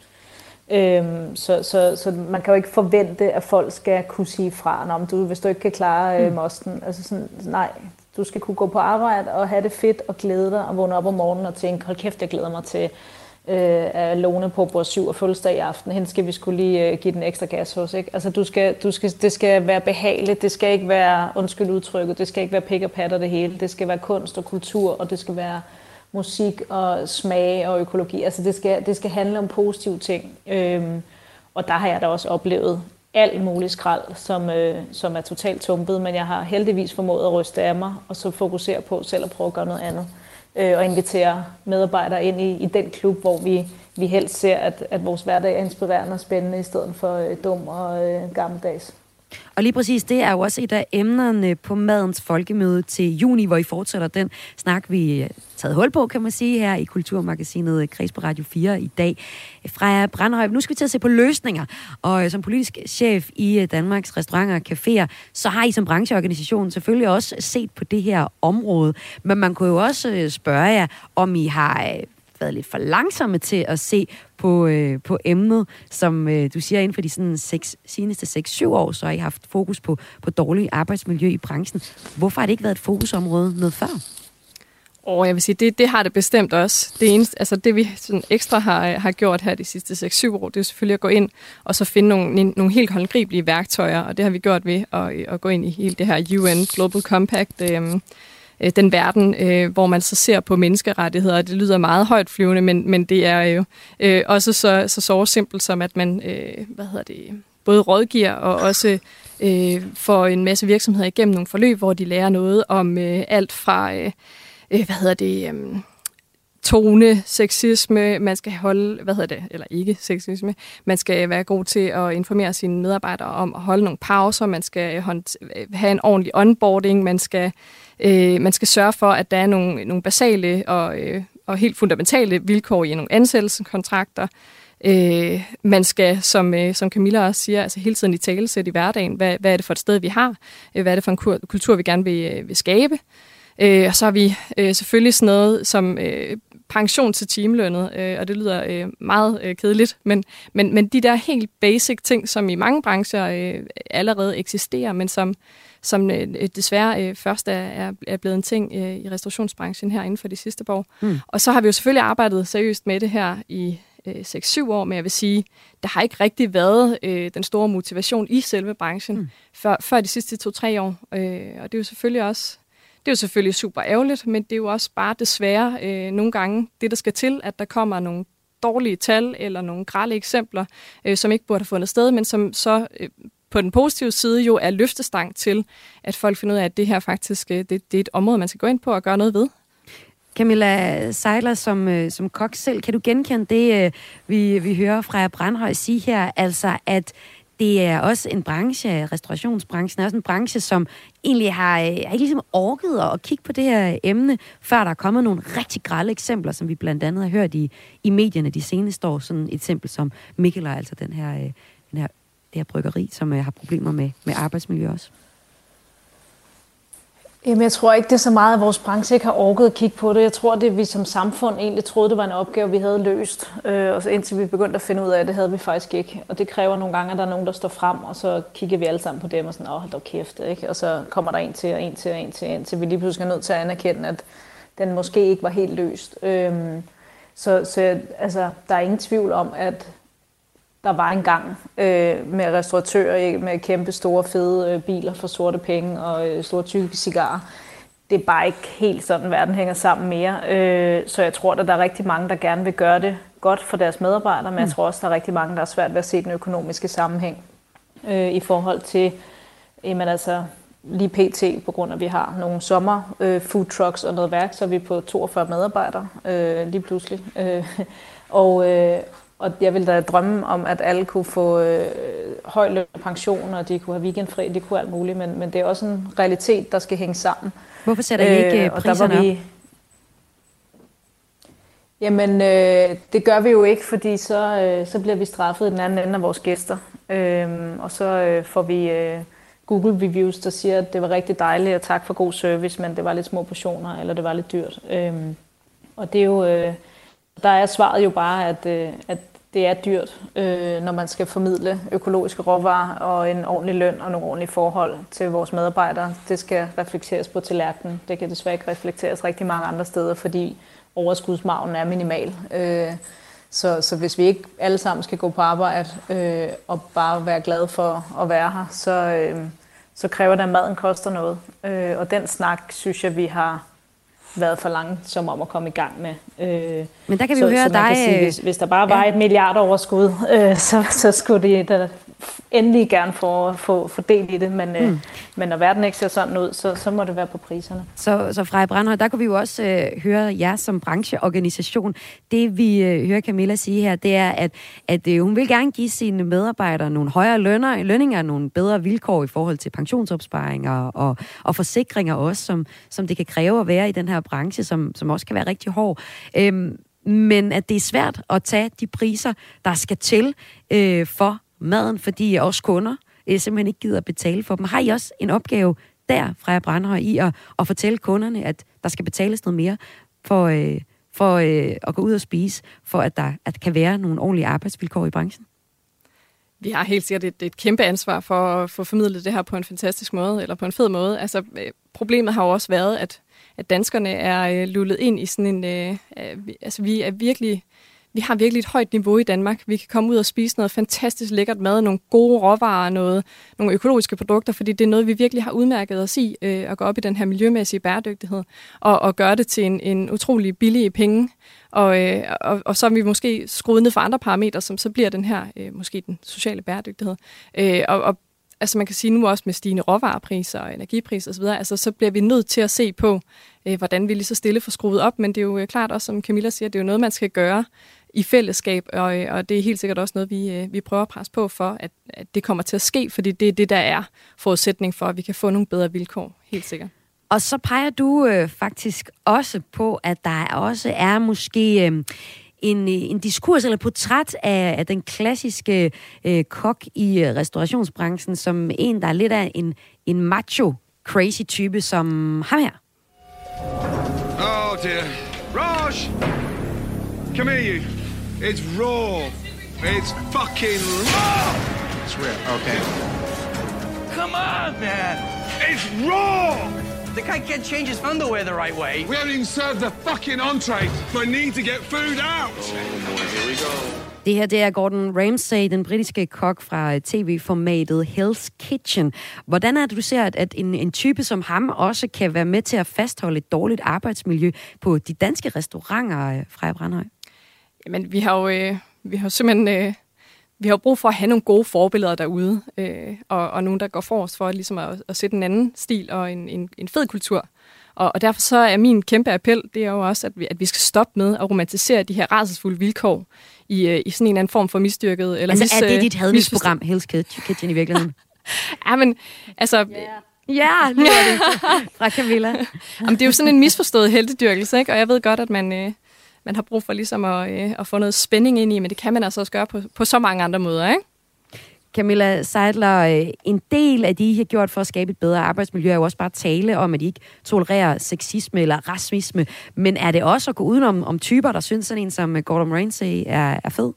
F: Øhm, så, så, så man kan jo ikke forvente, at folk skal kunne sige fra, Nå, du, hvis du ikke kan klare øh, mm. mosten. Altså sådan, nej, du skal kunne gå på arbejde og have det fedt og glæde dig og vågne op om morgenen og tænke, hold kæft, jeg glæder mig til øh, af Lone på Bord 7 og fødselsdag i aften. Hende skal vi skulle lige øh, give den ekstra gas hos. Ikke? Altså, du skal, du skal, det skal være behageligt. Det skal ikke være, undskyld udtrykket, det skal ikke være pik og patter det hele. Det skal være kunst og kultur, og det skal være musik og smag og økologi. Altså, det skal, det skal handle om positive ting. Øhm, og der har jeg da også oplevet alt muligt skrald, som, øh, som er totalt tumpet, men jeg har heldigvis formået at ryste af mig, og så fokusere på selv at prøve at gøre noget andet øh, og invitere medarbejdere ind i, i den klub, hvor vi, vi helst ser, at, at vores hverdag er inspirerende og spændende, i stedet for øh, dum og øh, gammeldags.
A: Og lige præcis, det er jo også et af emnerne på Madens Folkemøde til juni, hvor I fortsætter den snak, vi taget hul på, kan man sige, her i Kulturmagasinet Kreds på Radio 4 i dag. Freja Brandhøj, nu skal vi til at se på løsninger. Og øh, som politisk chef i øh, Danmarks restauranter og caféer, så har I som brancheorganisation selvfølgelig også set på det her område. Men man kunne jo også øh, spørge jer, om I har været lidt for langsomme til at se på, øh, på emnet, som øh, du siger, inden for de sådan seks, seneste 6-7 år, så har I haft fokus på, på dårlig arbejdsmiljø i branchen. Hvorfor har det ikke været et fokusområde noget før?
G: Og jeg vil sige, det, det har det bestemt også. Det, eneste, altså det vi sådan ekstra har, øh, har gjort her de sidste 6-7 år, det er selvfølgelig at gå ind og så finde nogle, nogle helt håndgribelige værktøjer, og det har vi gjort ved at, at gå ind i hele det her UN Global Compact, øhm, øh, den verden, øh, hvor man så ser på menneskerettigheder. Det lyder meget højt flyvende, men, men det er jo øh, også så, så så simpelt som, at man øh, hvad hedder det, både rådgiver og også øh, får en masse virksomheder igennem nogle forløb, hvor de lærer noget om øh, alt fra, øh, øh hvad hedder det... Øh, tone, sexisme, man skal holde, hvad hedder det, eller ikke sexisme, man skal være god til at informere sine medarbejdere om at holde nogle pauser, man skal øh, øh, have en ordentlig onboarding, man skal, øh, man skal sørge for, at der er nogle, nogle basale og øh, og helt fundamentale vilkår i nogle ansættelseskontrakter. Øh, man skal, som, øh, som Camilla også siger, altså hele tiden i talesæt i hverdagen, hvad, hvad er det for et sted, vi har? Øh, hvad er det for en kultur, vi gerne vil, vil skabe? Øh, og så har vi øh, selvfølgelig sådan noget som øh, pension til timelønnet, øh, og det lyder øh, meget øh, kedeligt, men, men, men de der helt basic ting, som i mange brancher øh, allerede eksisterer, men som, som øh, desværre øh, først er, er, blevet en ting øh, i restaurationsbranchen her inden for de sidste år. Mm. Og så har vi jo selvfølgelig arbejdet seriøst med det her i øh, 6-7 år, men jeg vil sige, der har ikke rigtig været øh, den store motivation i selve branchen mm. før, før de sidste 2-3 år. Øh, og det er jo selvfølgelig også det er jo selvfølgelig super ærgerligt, men det er jo også bare desværre øh, nogle gange det, der skal til, at der kommer nogle dårlige tal eller nogle grælde eksempler, øh, som ikke burde have fundet sted, men som så øh, på den positive side jo er løftestang til, at folk finder ud af, at det her faktisk øh, det, det er et område, man skal gå ind på og gøre noget ved.
A: Camilla Seiler, som, øh, som kok selv, kan du genkende det, øh, vi, vi hører fra Brandhøj sige her, altså at det er også en branche, restaurationsbranchen er også en branche, som egentlig øh, har, ikke ligesom orket at kigge på det her emne, før der er kommet nogle rigtig grælde eksempler, som vi blandt andet har hørt i, i medierne de seneste år. Sådan et eksempel som Mikkel, altså den her, øh, den her, det her bryggeri, som øh, har problemer med, med arbejdsmiljø også.
F: Jamen, jeg tror ikke, det er så meget, at vores branche ikke har orket at kigge på det. Jeg tror, det vi som samfund egentlig troede, det var en opgave, vi havde løst. Øh, og så indtil vi begyndte at finde ud af at det, havde vi faktisk ikke. Og det kræver nogle gange, at der er nogen, der står frem, og så kigger vi alle sammen på dem og sådan, åh, hold da kæft, ikke? Og så kommer der en til, og en til, og en til, og en til. Vi lige pludselig er nødt til at anerkende, at den måske ikke var helt løst. Øh, så, så altså, der er ingen tvivl om, at der var engang øh, med restauratører med kæmpe store fede øh, biler for sorte penge og øh, store tykke cigarer. Det er bare ikke helt sådan, verden hænger sammen mere. Øh, så jeg tror, at der er rigtig mange, der gerne vil gøre det godt for deres medarbejdere, men mm. jeg tror også, der er rigtig mange, der er svært ved at se den økonomiske sammenhæng øh, i forhold til, jamen altså, lige pt. på grund af, at vi har nogle sommer øh, food trucks og noget værk, så er vi på 42 medarbejdere øh, lige pludselig. Øh, <laughs> og, øh, og jeg ville da drømme om, at alle kunne få øh, høj løn og pension, og de kunne have weekendfri, de kunne alt muligt, men, men det er også en realitet, der skal hænge sammen.
A: Hvorfor sætter I ikke øh, priserne op? Vi,
F: Jamen, øh, det gør vi jo ikke, fordi så, øh, så bliver vi straffet i den anden ende af vores gæster. Øh, og så øh, får vi øh, Google reviews, der siger, at det var rigtig dejligt, og tak for god service, men det var lidt små portioner, eller det var lidt dyrt. Øh, og det er jo... Øh, der er svaret jo bare, at, øh, at det er dyrt, øh, når man skal formidle økologiske råvarer og en ordentlig løn og nogle ordentlige forhold til vores medarbejdere. Det skal reflekteres på tallerkenen. Det kan desværre ikke reflekteres rigtig mange andre steder, fordi overskudsmagen er minimal. Øh, så, så hvis vi ikke alle sammen skal gå på arbejde øh, og bare være glade for at være her, så, øh, så kræver det, at maden koster noget. Øh, og den snak, synes jeg, vi har været for langt som om at komme i gang med.
A: Øh, Men der kan vi så, jo høre så dig...
F: Sige, hvis, hvis der bare var ja. et milliard overskud, øh, så, så skulle det da endelig gerne få, få, få del i det, men, øh, mm. øh, men når verden ikke ser sådan ud, så, så må det være på priserne.
A: Så, så Frej Brandhøj, der kunne vi jo også øh, høre jer som brancheorganisation. Det vi øh, hører Camilla sige her, det er, at, at øh, hun vil gerne give sine medarbejdere nogle højere lønner, lønninger, nogle bedre vilkår i forhold til pensionsopsparinger og, og forsikringer også, som, som det kan kræve at være i den her branche, som, som også kan være rigtig hård. Øhm, men at det er svært at tage de priser, der skal til øh, for maden, fordi også kunder øh, simpelthen ikke gider betale for dem. Har I også en opgave der fra Brandhøj i at, at fortælle kunderne, at der skal betales noget mere for, øh, for øh, at gå ud og spise, for at der at kan være nogle ordentlige arbejdsvilkår i branchen?
G: Vi har helt sikkert et, et kæmpe ansvar for at få formidlet det her på en fantastisk måde, eller på en fed måde. Altså, øh, problemet har jo også været, at, at danskerne er øh, lullet ind i sådan en... Øh, øh, altså, vi er virkelig vi har virkelig et højt niveau i Danmark. Vi kan komme ud og spise noget fantastisk lækkert mad, nogle gode råvarer, noget, nogle økologiske produkter, fordi det er noget, vi virkelig har udmærket os i, øh, at gå op i den her miljømæssige bæredygtighed, og, og gøre det til en, en utrolig billig penge. Og, øh, og, og så er vi måske skruet ned for andre parametre, som så bliver den her, øh, måske den sociale bæredygtighed. Øh, og, og altså man kan sige nu også med stigende råvarepriser og energipriser osv., altså så bliver vi nødt til at se på, øh, hvordan vi lige så stille får skruet op, men det er jo øh, klart også, som Camilla siger, det er jo noget, man skal gøre i fællesskab, og, øh, og det er helt sikkert også noget, vi, øh, vi prøver at presse på for, at, at det kommer til at ske, fordi det er det, der er forudsætning for, at vi kan få nogle bedre vilkår, helt sikkert.
A: Og så peger du øh, faktisk også på, at der også er måske øh, en, en diskurs eller portræt af, af den klassiske øh, kok i øh, restaurationsbranchen som en, der er lidt af en, en macho crazy type som ham her.
H: Oh dear. Raj! Come here, you. It's raw. It's fucking raw!
B: It's real. Okay. Come on, man.
H: It's raw!
B: The guy can't change his underwear the right way.
H: We haven't even served the fucking entree. I need to get food out.
B: Oh boy, here we go.
A: Det her det er Gordon Ramsay, den britiske kok fra tv-formatet Hell's Kitchen. Hvordan er det, du ser, at en, en type som ham også kan være med til at fastholde et dårligt arbejdsmiljø på de danske restauranter, øh, Freja Brandhøj?
G: Jamen, vi har jo, øh, vi har jo simpelthen øh, vi har brug for at have nogle gode forbilleder derude, øh, og, og nogen, der går forrest for ligesom at, at sætte en anden stil og en, en, en fed kultur. Og, og derfor så er min kæmpe appel, det er jo også, at vi, at vi skal stoppe med at romantisere de her rædselsfulde vilkår i, øh, i sådan en anden form for misdyrket. Eller
A: altså,
G: mis,
A: er det
G: øh,
A: dit hadvildsprogram, Hell's Kitchen, i virkeligheden? <laughs>
G: ja, men altså...
A: Yeah. Ja, lyder det <laughs> fra Camilla.
G: Jamen, det er jo sådan en misforstået heldedyrkelse, ikke? og jeg ved godt, at man, øh, man har brug for ligesom at, øh, at få noget spænding ind i, men det kan man altså også gøre på, på så mange andre måder, ikke?
A: Camilla Seidler, øh, en del af det, I har gjort for at skabe et bedre arbejdsmiljø, er jo også bare tale om, at I ikke tolererer sexisme eller racisme. Men er det også at gå udenom om typer, der synes sådan en som Gordon Ramsay er, er fed?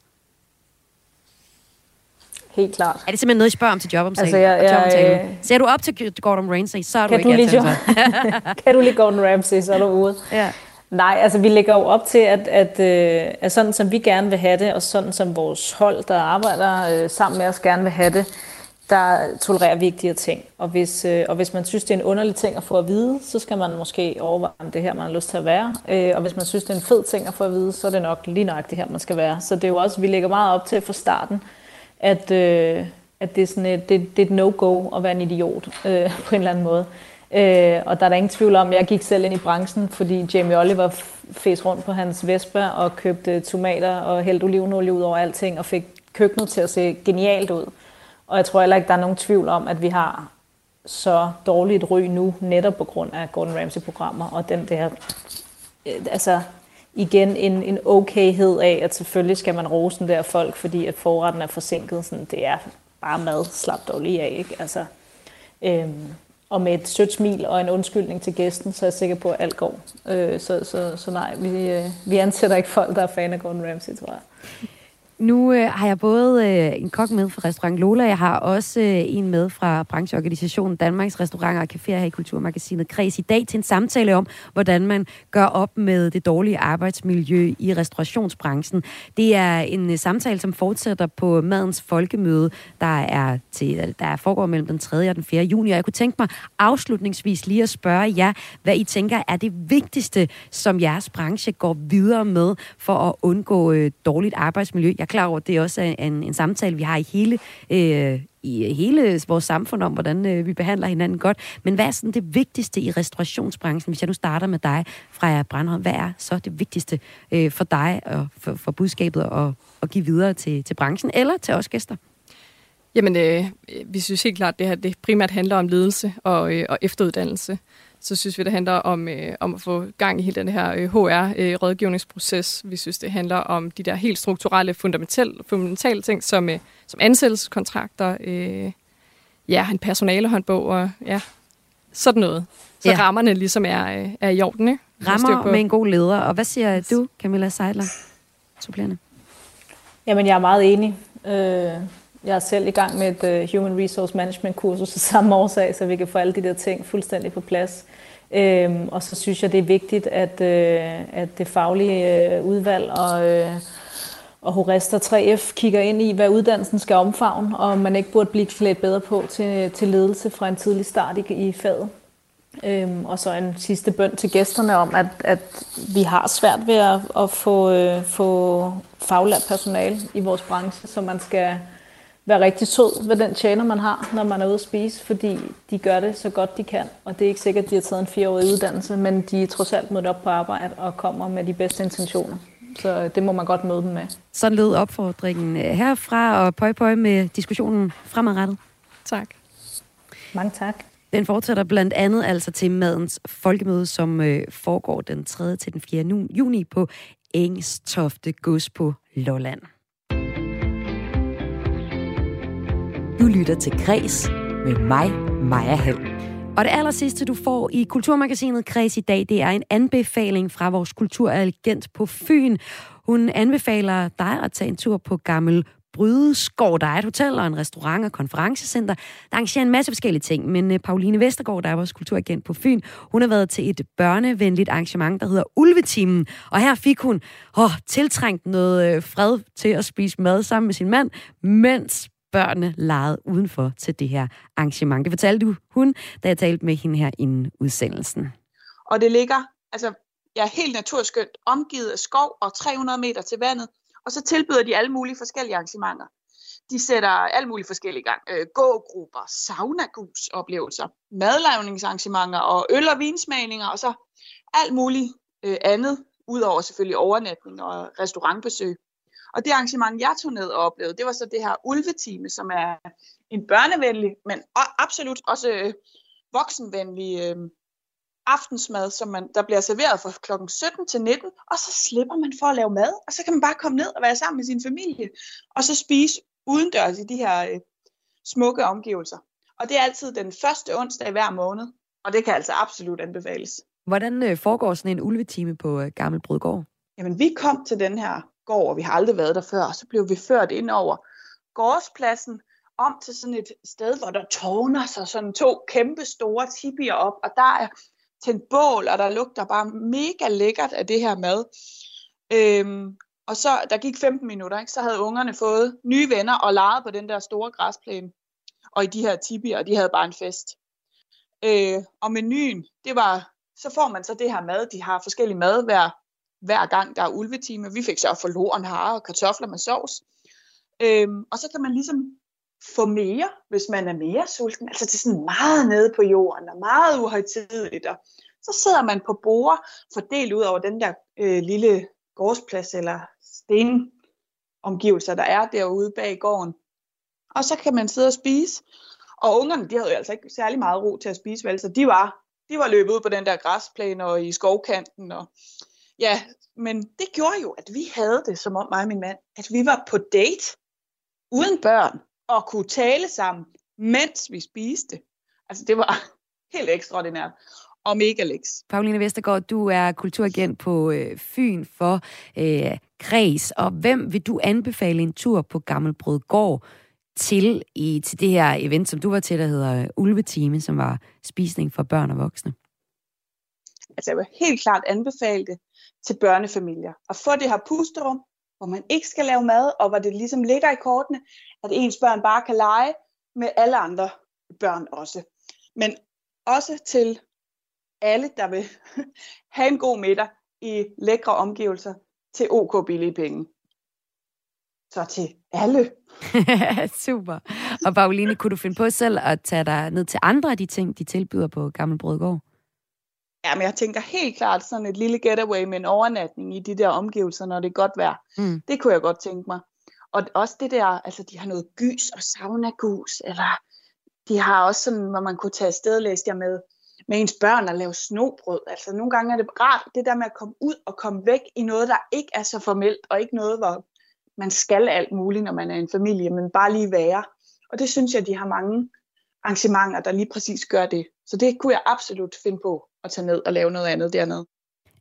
F: Helt klart.
A: Er det simpelthen noget, I spørger om til jobomtale?
F: Altså, jeg, jeg, jeg,
A: Ser du op til Gordon Ramsay, så er du
F: kan
A: ikke
F: du lige,
A: ansat. <laughs>
F: Kan du lige Gordon Ramsay, så er du ude.
A: Ja.
F: Nej, altså vi lægger jo op til, at, at, øh, at sådan som vi gerne vil have det, og sådan som vores hold, der arbejder øh, sammen med os, gerne vil have det, der tolererer vi det her ting. Og hvis, øh, og hvis man synes, det er en underlig ting at få at vide, så skal man måske overveje, om det her, man har lyst til at være. Øh, og hvis man synes, det er en fed ting at få at vide, så er det nok lige nok det her, man skal være. Så det er jo også, vi lægger meget op til fra starten, at, øh, at det, er sådan et, det, det er et no-go at være en idiot øh, på en eller anden måde. Øh, og der er der ingen tvivl om, at jeg gik selv ind i branchen, fordi Jamie Oliver fæs rundt på hans Vespa og købte tomater og hældte olivenolie ud over alting og fik køkkenet til at se genialt ud. Og jeg tror heller ikke, der er nogen tvivl om, at vi har så dårligt ry nu, netop på grund af Gordon Ramsay-programmer og den der, øh, altså igen en, en okayhed af, at selvfølgelig skal man rose den der folk, fordi at forretten er forsinket. Sådan, det er bare mad, slap dog lige af, ikke? Altså, øhm, og med et sødt smil og en undskyldning til gæsten, så er jeg sikker på, at alt går. Øh, så, så, så nej, vi, øh, vi ansætter ikke folk, der er fan af Gordon Ramsay, tror jeg.
A: Nu øh, har jeg både øh, en kok med fra Restaurant Lola, jeg har også øh, en med fra brancheorganisationen Danmarks Restauranter og Caféer her i Kulturmagasinet Kreds i dag til en samtale om, hvordan man gør op med det dårlige arbejdsmiljø i restaurationsbranchen. Det er en øh, samtale, som fortsætter på Madens Folkemøde, der er til, øh, der foregår mellem den 3. og den 4. juni. Og jeg kunne tænke mig afslutningsvis lige at spørge jer, hvad I tænker er det vigtigste, som jeres branche går videre med for at undgå øh, dårligt arbejdsmiljø. Jeg er klar over, at det også er en, en samtale, vi har i hele, øh, i hele vores samfund om, hvordan øh, vi behandler hinanden godt. Men hvad er sådan det vigtigste i restaurationsbranchen? Hvis jeg nu starter med dig, Freja Brandholm, hvad er så det vigtigste øh, for dig og for, for budskabet at, at give videre til, til branchen eller til os gæster?
G: Jamen, øh, vi synes helt klart, at det her det primært handler om ledelse og, øh, og efteruddannelse så synes vi, det handler om, øh, om at få gang i hele den her øh, HR-rådgivningsproces. Øh, vi synes, det handler om de der helt strukturelle, fundamentale, fundamentale ting, som, øh, som ansættelseskontrakter, øh, ja, en personalehåndbog og ja, sådan noget. Så ja. rammerne ligesom er, øh, er i orden, ikke?
A: Rammer med en god leder. Og hvad siger du, Camilla Seidler, supplerende?
F: Jamen, jeg er meget enig. Øh jeg er selv i gang med et uh, Human Resource Management kursus af samme årsag, så vi kan få alle de der ting fuldstændig på plads. Øhm, og så synes jeg, det er vigtigt, at, øh, at det faglige øh, udvalg og, øh, og Horester 3F kigger ind i, hvad uddannelsen skal omfavne, og man ikke burde blive klædt bedre på til, til ledelse fra en tidlig start i, i faget. Øhm, og så en sidste bøn til gæsterne om, at, at vi har svært ved at, at få, øh, få faglært personale i vores branche, så man skal være rigtig sød ved den tjener, man har, når man er ude at spise, fordi de gør det så godt de kan. Og det er ikke sikkert, at de har taget en fireårig uddannelse, men de er trods alt mødt op på arbejde og kommer med de bedste intentioner. Så det må man godt møde dem med.
A: Sådan lød opfordringen herfra, og pøj pøj med diskussionen fremadrettet.
G: Tak.
F: Mange tak.
A: Den fortsætter blandt andet altså til madens folkemøde, som øh, foregår den 3. til den 4. juni på Engstofte Gods på Lolland. Du lytter til Græs med mig, Maja Hall. Og det aller sidste, du får i Kulturmagasinet Kreds i dag, det er en anbefaling fra vores kulturagent på Fyn. Hun anbefaler dig at tage en tur på Gammel Brydeskov. Der er et hotel og en restaurant og konferencecenter. Der arrangerer en masse forskellige ting, men øh, Pauline Vestergaard, der er vores kulturagent på Fyn, hun har været til et børnevenligt arrangement, der hedder Ulvetimen. Og her fik hun åh, tiltrængt noget øh, fred til at spise mad sammen med sin mand, mens børnene legede udenfor til det her arrangement. Det fortalte du hun, da jeg talte med hende her inden udsendelsen.
I: Og det ligger altså, jeg ja, helt naturskønt, omgivet af skov og 300 meter til vandet. Og så tilbyder de alle mulige forskellige arrangementer. De sætter alle mulige forskellige gang. Øh, gågrupper, saunagus-oplevelser, madlavningsarrangementer og øl- og vinsmagninger, og så alt muligt øh, andet, udover selvfølgelig overnatning og restaurantbesøg. Og det arrangement, jeg tog ned og oplevede, det var så det her ulvetime, som er en børnevenlig, men absolut også øh, voksenvenlig øh, aftensmad, som man, der bliver serveret fra kl. 17 til 19, og så slipper man for at lave mad, og så kan man bare komme ned og være sammen med sin familie, og så spise udendørs i de her øh, smukke omgivelser. Og det er altid den første onsdag i hver måned, og det kan altså absolut anbefales.
A: Hvordan øh, foregår sådan en ulvetime på øh, Gammel Brødgård?
I: Jamen, vi kom til den her gård, og vi har aldrig været der før, og så blev vi ført ind over gårdspladsen, om til sådan et sted, hvor der tårner sig sådan to kæmpe store tibier op, og der er tændt bål, og der lugter bare mega lækkert af det her mad. Øhm, og så, der gik 15 minutter, ikke? så havde ungerne fået nye venner og leget på den der store græsplæne, og i de her tibier, og de havde bare en fest. Øh, og menuen, det var, så får man så det her mad, de har forskellige mad hver, hver gang der er ulvetime. Vi fik så forloren hare og kartofler med sovs. Øhm, og så kan man ligesom få mere, hvis man er mere sulten. Altså det er sådan meget nede på jorden og meget uhøjtideligt. Og så sidder man på bord fordelt ud over den der øh, lille gårdsplads eller stenomgivelser, der er derude bag gården. Og så kan man sidde og spise. Og ungerne, de havde jo altså ikke særlig meget ro til at spise, vel? så de var, de var løbet ud på den der græsplæne og i skovkanten. Og, ja, men det gjorde jo, at vi havde det, som om mig og min mand, at vi var på date uden børn og kunne tale sammen, mens vi spiste. Altså det var <laughs> helt ekstraordinært og mega læks.
A: Pauline Vestergaard, du er kulturagent på øh, Fyn for øh, Kreds, og hvem vil du anbefale en tur på Gammelbrød Gård til, i, til det her event, som du var til, der hedder Ulvetime, som var spisning for børn og voksne?
I: Altså jeg vil helt klart anbefale det til børnefamilier. At få det her pusterum, hvor man ikke skal lave mad, og hvor det ligesom ligger i kortene, at ens børn bare kan lege med alle andre børn også. Men også til alle, der vil <laughs> have en god middag i lækre omgivelser til OK billige penge. Så til alle. <laughs>
A: Super. Og Pauline, kunne du finde på selv at tage dig ned til andre af de ting, de tilbyder på Gammel Brødgård?
I: Ja, men jeg tænker helt klart sådan et lille getaway med en overnatning i de der omgivelser, når det er godt vejr. Mm. Det kunne jeg godt tænke mig. Og også det der, altså de har noget gys og saunagus, eller de har også sådan, hvor man kunne tage afsted, læste jeg med, med ens børn og lave snobrød. Altså nogle gange er det rart, det der med at komme ud og komme væk i noget, der ikke er så formelt, og ikke noget, hvor man skal alt muligt, når man er en familie, men bare lige være. Og det synes jeg, de har mange arrangementer, der lige præcis gør det. Så det kunne jeg absolut finde på at tage ned og lave noget andet dernede.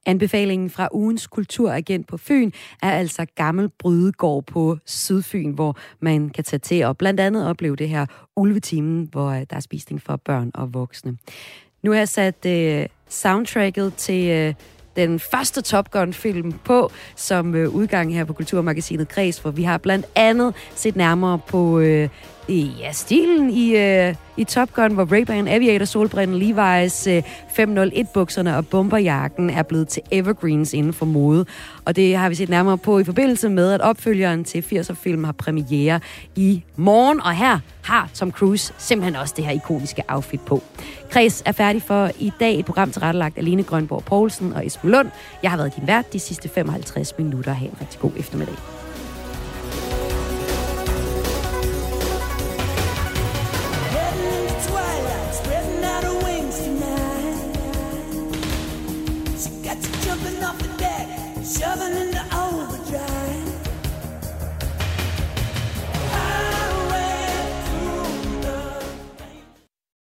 A: Anbefalingen fra ugens kulturagent på Fyn er altså Gammel Brydegård på Sydfyn, hvor man kan tage til og blandt andet opleve det her ulvetimen, hvor øh, der er spisning for børn og voksne. Nu har jeg sat øh, soundtracket til øh, den første Top Gun-film på som øh, udgang her på Kulturmagasinet Kreds, hvor vi har blandt andet set nærmere på øh, ja, stilen i, øh, i Top Gun, hvor Ray-Ban Aviator, solbrillen, Levi's øh, 501-bukserne og bomberjakken er blevet til evergreens inden for mode. Og det har vi set nærmere på i forbindelse med, at opfølgeren til 80'er-film har premiere i morgen. Og her har Tom Cruise simpelthen også det her ikoniske outfit på. Kreds er færdig for i dag. Et program tilrettelagt af Lene Grønborg Poulsen og Esben Lund. Jeg har været din vært de sidste 55 minutter. Ha' en rigtig god eftermiddag.